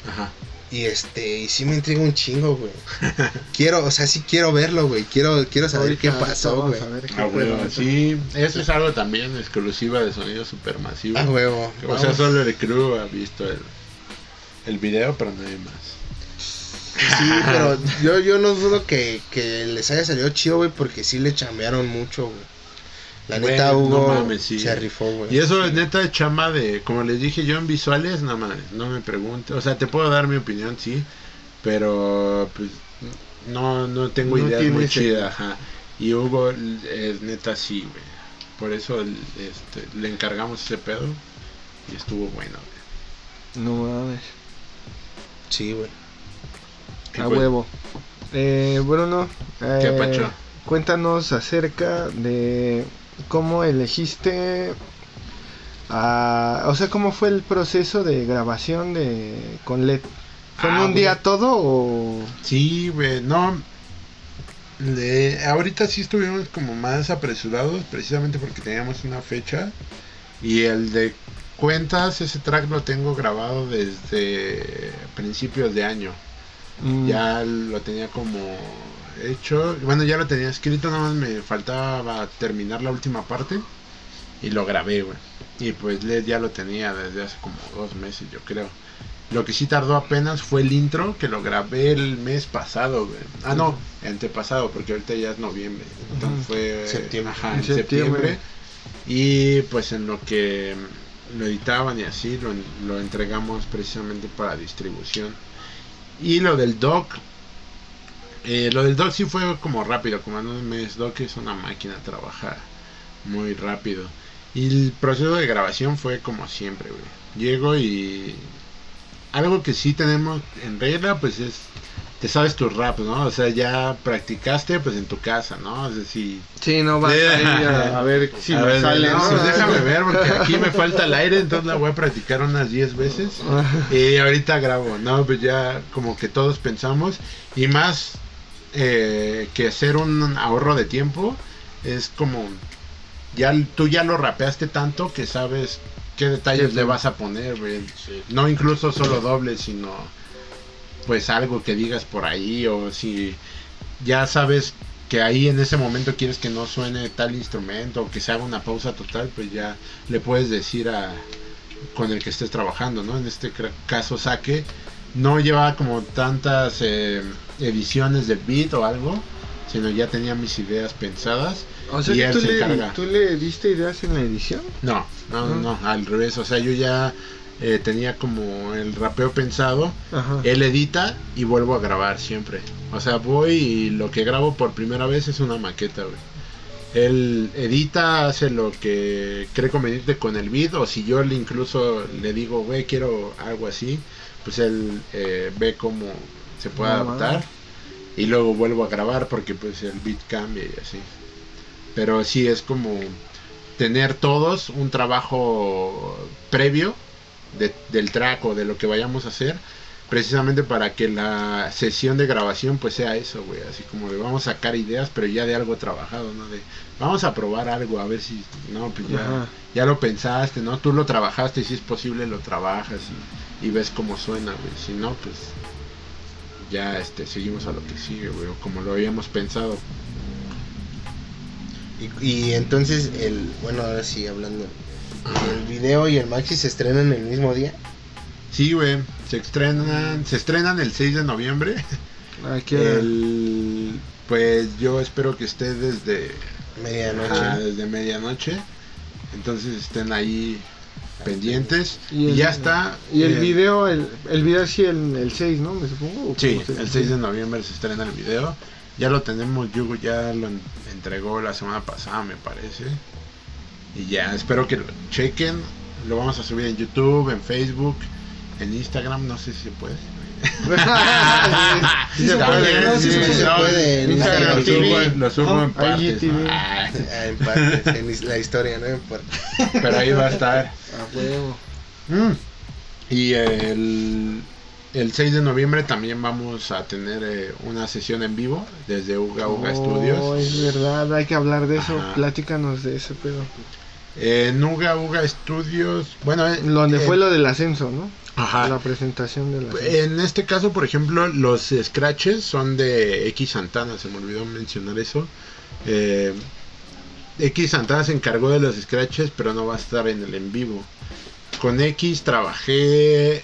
Ajá. Y este, y sí me intriga un chingo, güey. Quiero, o sea, sí quiero verlo, güey. Quiero, quiero saber Ahorita- qué pasó, güey. a Ah, huevo, sí, eso es algo también exclusiva de sonido supermasivo. Ah, huevo. O sea, solo el crew ha visto el, el video, pero nadie más. Sí, pero yo, yo no dudo que, que les haya salido chido, güey, porque sí le chambearon mucho, güey. La Güey, neta, no Hugo mames, sí. se rifó, güey. Y eso es neta de chamba de, como les dije yo en visuales, no mames, no me pregunte. O sea, te puedo dar mi opinión, sí, pero pues no, no tengo No ideas muy chidas, ajá. Y Hugo, es neta, sí, güey. Por eso este, le encargamos ese pedo y estuvo bueno, güey. No mames. Sí, güey. A pues, huevo. Eh, Bruno, ¿Qué eh, pacho? cuéntanos acerca de cómo elegiste a, o sea, cómo fue el proceso de grabación de con LED. ¿Fue en Ah, un día todo o Sí, güey, no. Ahorita sí estuvimos como más apresurados, precisamente porque teníamos una fecha. Y el de cuentas, ese track lo tengo grabado desde principios de año. Mm, Ya lo tenía como hecho. Bueno, ya lo tenía escrito, nada más me faltaba terminar la última parte. Y lo grabé, güey. Y pues LED ya lo tenía desde hace como dos meses, yo creo. Lo que sí tardó apenas fue el intro, que lo grabé el mes pasado, güey. Ah, no, antepasado, porque ahorita ya es noviembre. Entonces fue Septiembre. Ajá, En en septiembre. septiembre. Y pues en lo que lo editaban y así, lo, lo entregamos precisamente para distribución. Y lo del doc, eh, lo del doc sí fue como rápido, como en un mes. Doc es una máquina, trabaja muy rápido. Y el proceso de grabación fue como siempre, güey. Llego y algo que sí tenemos en regla, pues es, te sabes tus raps, ¿no? O sea, ya practicaste, pues en tu casa, ¿no? Es decir, Sí, no vas Sí. ahí a, a ver si a me ver, sale. ¿no? pues déjame ver, porque aquí me falta el aire, entonces la voy a practicar unas 10 veces. Y ahorita grabo, ¿no? Pues ya como que todos pensamos. Y más eh, que hacer un ahorro de tiempo, es como. Ya, tú ya lo rapeaste tanto que sabes qué detalles Sí, le vas a poner, güey. No incluso solo doble, sino pues algo que digas por ahí o si ya sabes que ahí en ese momento quieres que no suene tal instrumento o que se haga una pausa total, pues ya le puedes decir a con el que estés trabajando, ¿no? En este caso Saque no llevaba como tantas eh, ediciones de beat o algo, sino ya tenía mis ideas pensadas. O sea y él tú se le, encarga. tú le diste ideas en la edición. No, no, no, No. al revés, o sea, yo ya eh, tenía como el rapeo pensado Ajá. él edita y vuelvo a grabar siempre. O sea, voy y lo que grabo por primera vez es una maqueta, güey. Él edita, hace lo que cree conveniente con el beat, o si yo le incluso le digo, güey, quiero algo así, pues él eh, ve cómo se puede No, adaptar. Y luego vuelvo a grabar porque pues el beat cambia y así. Pero sí es como tener todos un trabajo previo de- del track o de lo que vayamos a hacer precisamente para que la sesión de grabación pues sea eso, güey, así como de vamos a sacar ideas, pero ya de algo trabajado, ¿no? De vamos a probar algo, a ver si, no, pues ya, Ajá. ya lo pensaste, ¿no? Tú lo trabajaste y si es posible lo trabajas y, y ves cómo suena, güey, si no, pues ya este seguimos a lo que sigue, güey, o como lo habíamos pensado. Y, y entonces, el bueno, ahora sí, hablando. El video y el maxi se estrenan el mismo día. Sí, güey, se estrenan, se estrenan el 6 de noviembre. ¿A qué hora? El, pues yo espero que esté desde Medianoche. ajá, desde medianoche. Entonces estén ahí pendientes. Y ya está. Y el eh, video, el, el video sí el, el 6, ¿no? Me supongo. ¿o Sí, el 6 de noviembre se estrena el video. Ya lo tenemos, Yugo ya lo en- entregó la semana pasada, me parece. Y ya, espero que lo chequen. Lo vamos a subir en YouTube, en Facebook, en Instagram, no sé si se puede. Sí se puede, También, ¿no? sí, sí se puede, en Instagram Instagram TV, TV. lo subo en partes. Ah, Ah, en partes, en is- la historia, no importa. pero ahí va a estar. A huevo. Mm. Y el, el 6 de noviembre también vamos a tener eh, una sesión en vivo desde Uga Uga Oh, Studios. es verdad, hay que hablar de eso. Ajá. Platícanos de ese pedo. En Uga Uga Studios, bueno, eh, Donde eh, fue lo del ascenso, ¿no? Ajá. La presentación del ascenso. En este caso, por ejemplo, los scratches son de X Santana, se me olvidó mencionar eso. Eh, X Santana se encargó de los scratches, pero no va a estar en el en vivo. Con X trabajé,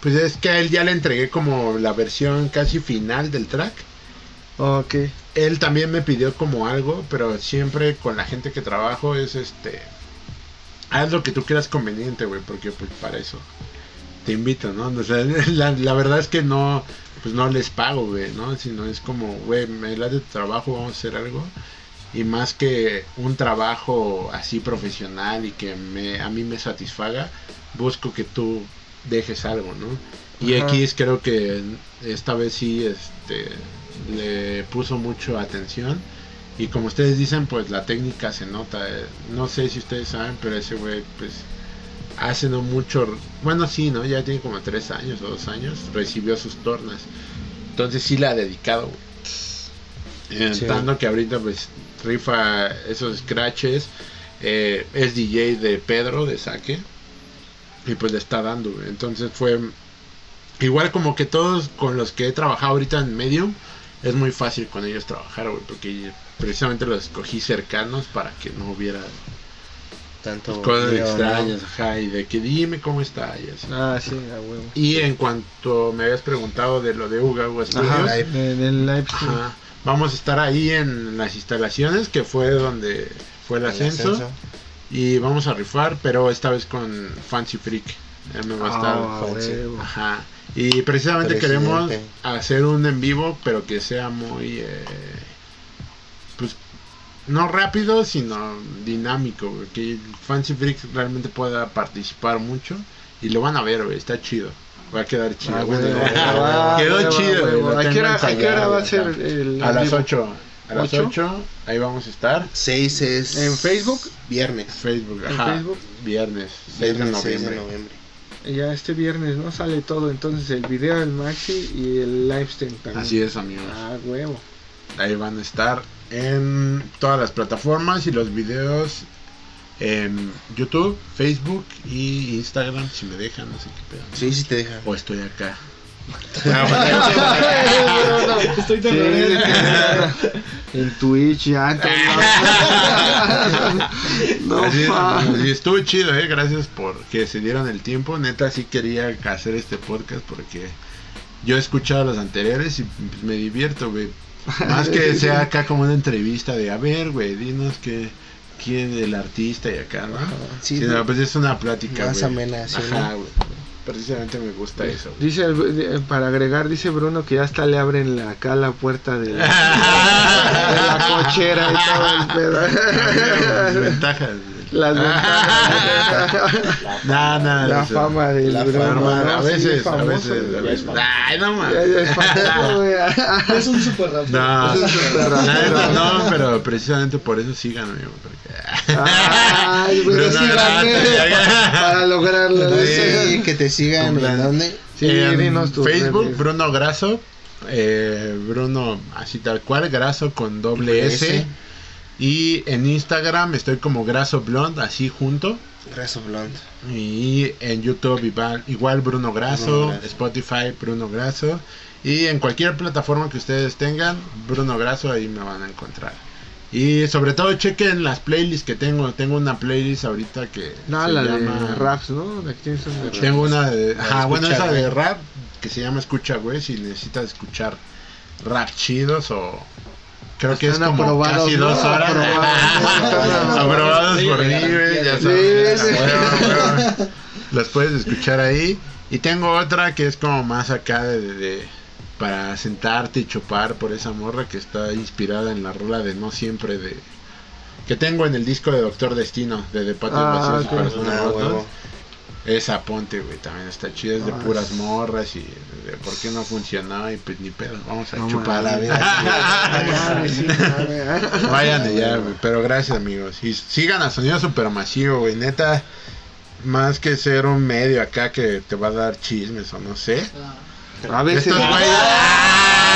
pues es que a él ya le entregué como la versión casi final del track. Ok. Él también me pidió como algo, pero siempre con la gente que trabajo es este... Haz lo que tú quieras conveniente, güey, porque pues para eso te invito, ¿no? O sea, la, la verdad es que no, pues no les pago, güey, ¿no? Sino es como, güey, me late tu trabajo, vamos a hacer algo. Y más que un trabajo así profesional y que me, a mí me satisfaga, busco que tú dejes algo, ¿no? Y Ajá. X creo que esta vez sí este, le puso mucho atención. Y como ustedes dicen, pues la técnica se nota. eh, No sé si ustedes saben, pero ese güey, pues hace no mucho. Bueno, sí, ¿no? Ya tiene como tres años o dos años. Recibió sus tornas. Entonces sí la ha dedicado. Eh, Sí. Tanto que ahorita, pues rifa esos scratches. eh, es DJ de Pedro, de Saque. Y pues le está dando, güey. Entonces fue. Igual como que todos con los que he trabajado ahorita en Medium. Es muy fácil con ellos trabajar, güey. Porque precisamente los escogí cercanos para que no hubiera Tanto cosas video, ¿no? extrañas, ajá, y de que dime cómo está y así. Ah, sí, a huevo. Y en cuanto me habías preguntado de lo de Uga Ajá, live. de- del live ajá, vamos a estar ahí en las instalaciones que fue donde fue el El ascenso, y vamos a rifar, pero esta vez con Fancy Freak. Él me va a estar. Ah, fancy. Ajá. Y precisamente Presidente. queremos hacer un en vivo, pero que sea muy, eh, no rápido, sino dinámico, güey, que Fancy Freak realmente pueda participar mucho y lo van a ver, güey, está chido. Va a quedar chido. Ah, güey. ah, Quedó chido, güey, ¿A qué hora, a qué hora va a güey, ser el A las vivo? 8. A las ¿Ocho? 8, ahí vamos a estar. 6 es. ¿En Facebook? Viernes. Facebook, ¿En ajá. Facebook? Viernes, 6 de Viernes 6 noviembre. de noviembre. Ya este viernes, ¿no? Sale todo. Entonces el video del Maxi y el live stream también. Así es, amigos. Ah, huevo. Ahí van a estar en todas las plataformas y los videos en YouTube, Facebook y Instagram, si me dejan, no sé qué pedo. Sí, sí te dejan. O estoy acá. Estoy Sí, en Twitch ya. no, y estuvo chido, eh. Gracias por que se dieron el tiempo. Neta, sí quería hacer este podcast porque yo he escuchado los anteriores y pues, me divierto, güey. Más que sea acá como una entrevista de, a ver, güey, dinos que quién es el artista y acá, ¿no? Sí, Sí, no, pues es una plática, Más amena, sí, Ajá, ¿no? güey. Precisamente me gusta eso. güey. Dice, el- de- para agregar, dice Bruno que ya hasta le abren la, acá la puerta de la, de la cochera y todo el Las pedo. ventajas. Las ventanas. No, no, La eso. fama del La. Fama, ¿no? a Sí, veces, a famoso, veces, a güey. veces. Ay, no ya es famoso, güey. Es un super. No, es rapero. no, pero precisamente por eso porque... Ay, sí gané Grata, para lograrlo. Sí, que te sigan dónde. Sí, en Facebook, redes. Bruno Graso. eh, Bruno, así tal cual, Graso con doble S. S. Y en Instagram estoy como Graso Blond, así junto. Graso Blonde. Y en YouTube igual, igual Bruno Graso, Bruno Graso. Spotify Bruno Graso. Y en cualquier plataforma que ustedes tengan, Bruno Graso, ahí me van a encontrar. Y sobre todo chequen las playlists que tengo. Tengo una playlist ahorita que No, se la llama... de raps, ¿no? Tienes de rap. Tengo una de... La de Ajá, bueno, escucha, esa de güey. rap que se llama Escucha, güey. Si necesitas escuchar rap chidos o... Creo que es como casi dos horas. Aprobados. Aprobados por mí, güey. Ya sabes. Sí, sí. Las puedes escuchar ahí. Y tengo otra que es como más acá de, de- para sentarte y chupar por esa morra que está inspirada en la rola de No Siempre de que tengo en el disco de Doctor Destino de De Patos Ah, Vacíos Esa ponte, güey, también está chida, es de Ah, puras morras y de por qué no funcionó y pues ni pedo, vamos a No chupar la vida. Ah. Vayan ya, güey, pero gracias amigos. Y sigan a Sonido Supermasivo, güey, neta, más que ser un medio acá que te va a dar chismes o no sé. A veces. Estos güeyes...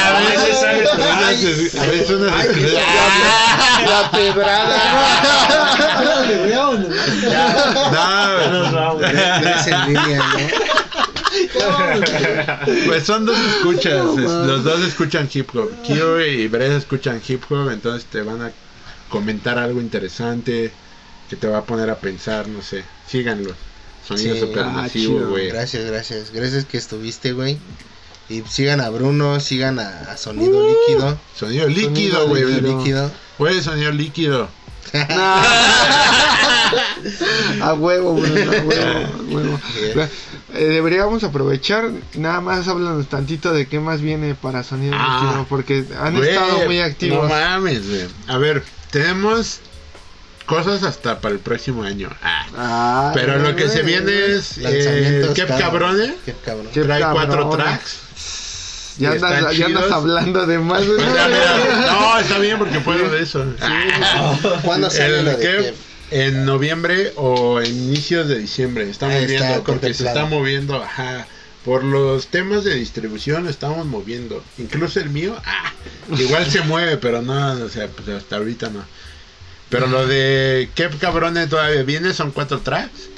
A veces sales A veces unas- La pedrada. ¿Le veo o no? No, en línea, Pues son dos escuchas, es- los dos escuchan hip hop. Kyo y Bres escuchan hip hop, entonces te van a comentar algo interesante que te va a poner a pensar, no sé. Síganlo. Sonido Sí, super ah, güey. Gracias, gracias. Gracias que estuviste, güey. Y sigan a Bruno, sigan a, a Sonido Líquido. Sonido líquido, güey. Sonido. Líquido. Güey, sonido líquido. A huevo, Bruno, a huevo, a huevo. Eh, deberíamos aprovechar, nada más háblanos tantito de qué más viene para Sonido Ah, Líquido, porque han estado muy activos. No mames, güey. A ver, tenemos cosas hasta para el próximo año. Ah. Ah, Pero lo que se viene es eh, cada- Cabrone. Trae cuatro tracks. Ya andas, ya andas chidos. hablando de más. Pues ya, mira, no, está bien porque puedo de eso. ¿Cuándo sale El lo de Kev, Kev? En noviembre o inicios de diciembre. Estamos Ahí está viendo porque se está moviendo. Ajá. Por los temas de distribución estamos moviendo. Incluso el mío, ah, igual se mueve, pero no, o sea, pues hasta ahorita no. Pero lo de Kev Cabrone todavía viene, son cuatro tracks.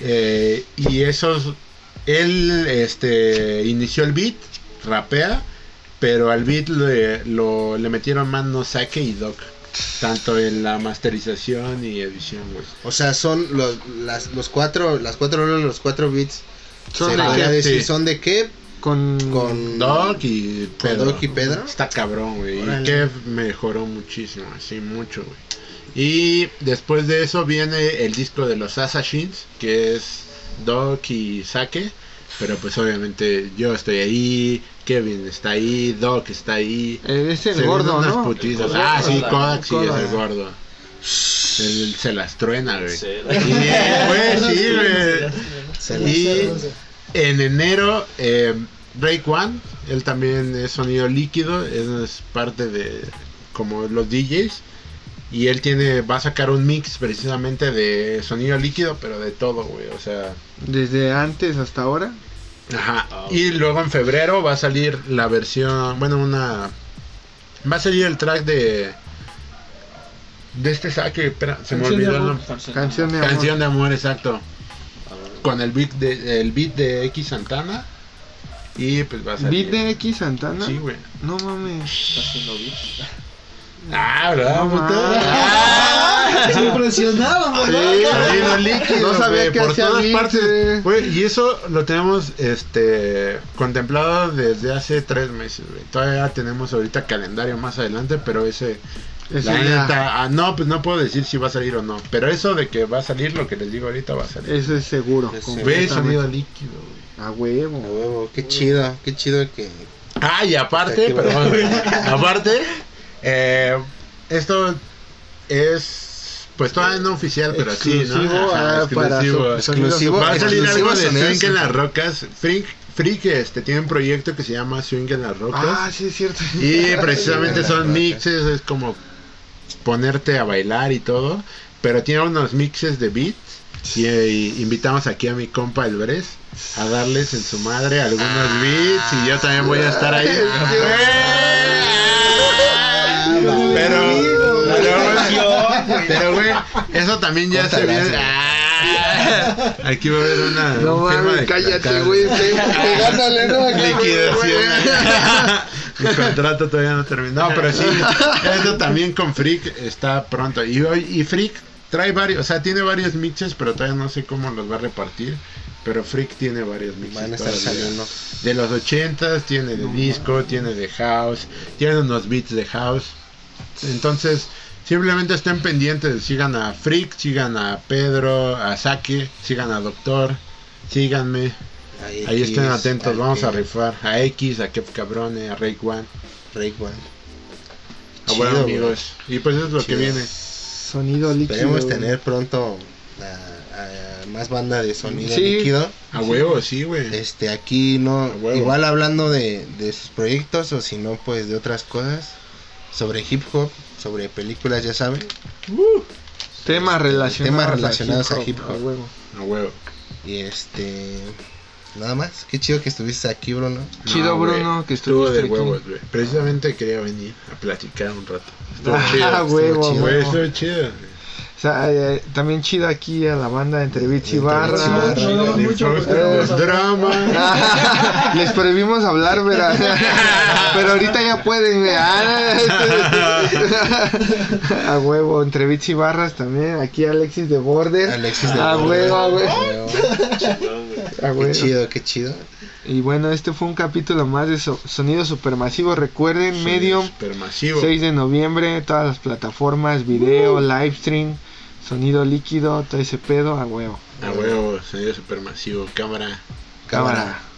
Eh, y esos, él este, inició el beat, rapea, pero al beat le, lo, le metieron mano Saque y Doc. Tanto en la masterización y edición, güey. O sea, son los, las, los cuatro, las cuatro los cuatro beats. Son se de podría Kev, decir, sí. son de Kev Con. con Doc y ¿Con Pedro. Doc y Pedro? Está cabrón, güey. Y. Kev mejoró muchísimo, así mucho, güey. Y después de eso viene el disco de los Assassins, que es Doc y Sake. Pero pues obviamente yo estoy ahí, Kevin está ahí, Doc está ahí. Eh, es el Se gordo, unas ¿no? putizas. Ah, sí, Kodak sí es el gordo. Él se las truena, güey. Sí. Y, güey, sí, güey. se las- Y en enero, eh, Break One, él también es sonido líquido, él es parte de como los DJs. Y él tiene, va a sacar un mix precisamente de sonido líquido, pero de todo, güey. O sea, Desde antes hasta ahora. ajá. Y luego en febrero va a salir la versión, bueno, una. Va a salir el track de. De este saque, espera, se me olvidó el nombre. Canción de amor. Canción de amor, exacto. Con el beat de, el beat de X Santana. Y pues va a salir. Beat de X Santana. Sí, güey. No mames. Está haciendo beat. Ah, ¿verdad, No. Ah. Se impresionaban, Sí, sonido líquido, No sabía que por hacía todas partes. Güey, y eso lo tenemos este contemplado desde hace tres meses, güey. Todavía tenemos ahorita calendario más adelante, pero ese Ese la neta, ah, no, pues no puedo decir si va a salir o no, pero eso de que va a salir lo que les digo ahorita va a salir. Eso es seguro. Completamente. sonido líquido, güey. A A huevo. huevo, qué chido, qué chido que Ah, y aparte, perdón, aparte, eh, esto es, pues todavía no oficial, pero sí, ¿no? Ajá, ah, para Exclusivo, Va a salir algo de Swing en las Rocas. Freak, Freak este, tiene un proyecto que se llama Swing en las Rocas. Ah, sí es cierto. Y precisamente son mixes, es como ponerte a bailar y todo. Pero tiene unos mixes de beats. Y, y invitamos aquí a mi compa el Bres a darles en su madre algunos beats. Y yo también voy a estar ahí. Pero, pero, güey, pero, güey, eso también ya se viene. Ah, Aquí va a haber una No mames, cállate, güey. Liquidación. Mi contrato todavía no terminó. No, pero sí, eso también con Freak está pronto. Y hoy, y Freak trae varios, o sea, tiene varios mixes, pero todavía no sé cómo los va a repartir. Pero Freak tiene varios mixes. Van a estar saliendo. De los 80s, tiene de disco, tiene de house, tiene unos beats de house. Entonces, simplemente estén pendientes, sigan a Freak, sigan a Pedro, a Sake, sigan a Doctor, síganme. Ahí, Ahí estén atentos, vamos a rifar a X, a Kev Cabrone, a Rake One, Rake One. a Chido, bueno amigos. Y pues eso es lo que viene. Sonido líquido. Esperemos tener pronto a- a más banda de sonido Sí. líquido. A huevo, sí, güey. Este, aquí no, igual hablando de, de sus proyectos o si no, pues de otras cosas, sobre hip hop, sobre películas, ya saben. Temas relacionados, Temas relacionados a hip hop. a huevo. A huevo. Y este, nada más, qué chido que estuviste aquí, Bruno. Chido, No, Bruno, que estuvo de estuviste aquí. huevos, güey. Precisamente quería venir a platicar un rato. Estuvo Ah, chido. huevo, chido. Güey, huevo. estuvo chido. O sea, eh, también chido aquí a la banda entre Beats y Barra. Drama. Les prohibimos hablar, ¿verdad? Pero ahorita ya pueden, güey. Ah, A huevo, entre Beats y Barras también. Aquí Alexis de Border. Alexis de A Border. huevo, a huevo. A huevo. Qué chido, qué chido. Y bueno, este fue un capítulo más de so- Sonido Supermasivo. Recuerden, Medium, Supermasivo. 6 de noviembre, todas las plataformas, video, livestream, sonido líquido, todo ese pedo, a huevo. A huevo, sonido supermasivo. Cámara. Cámara. Sonido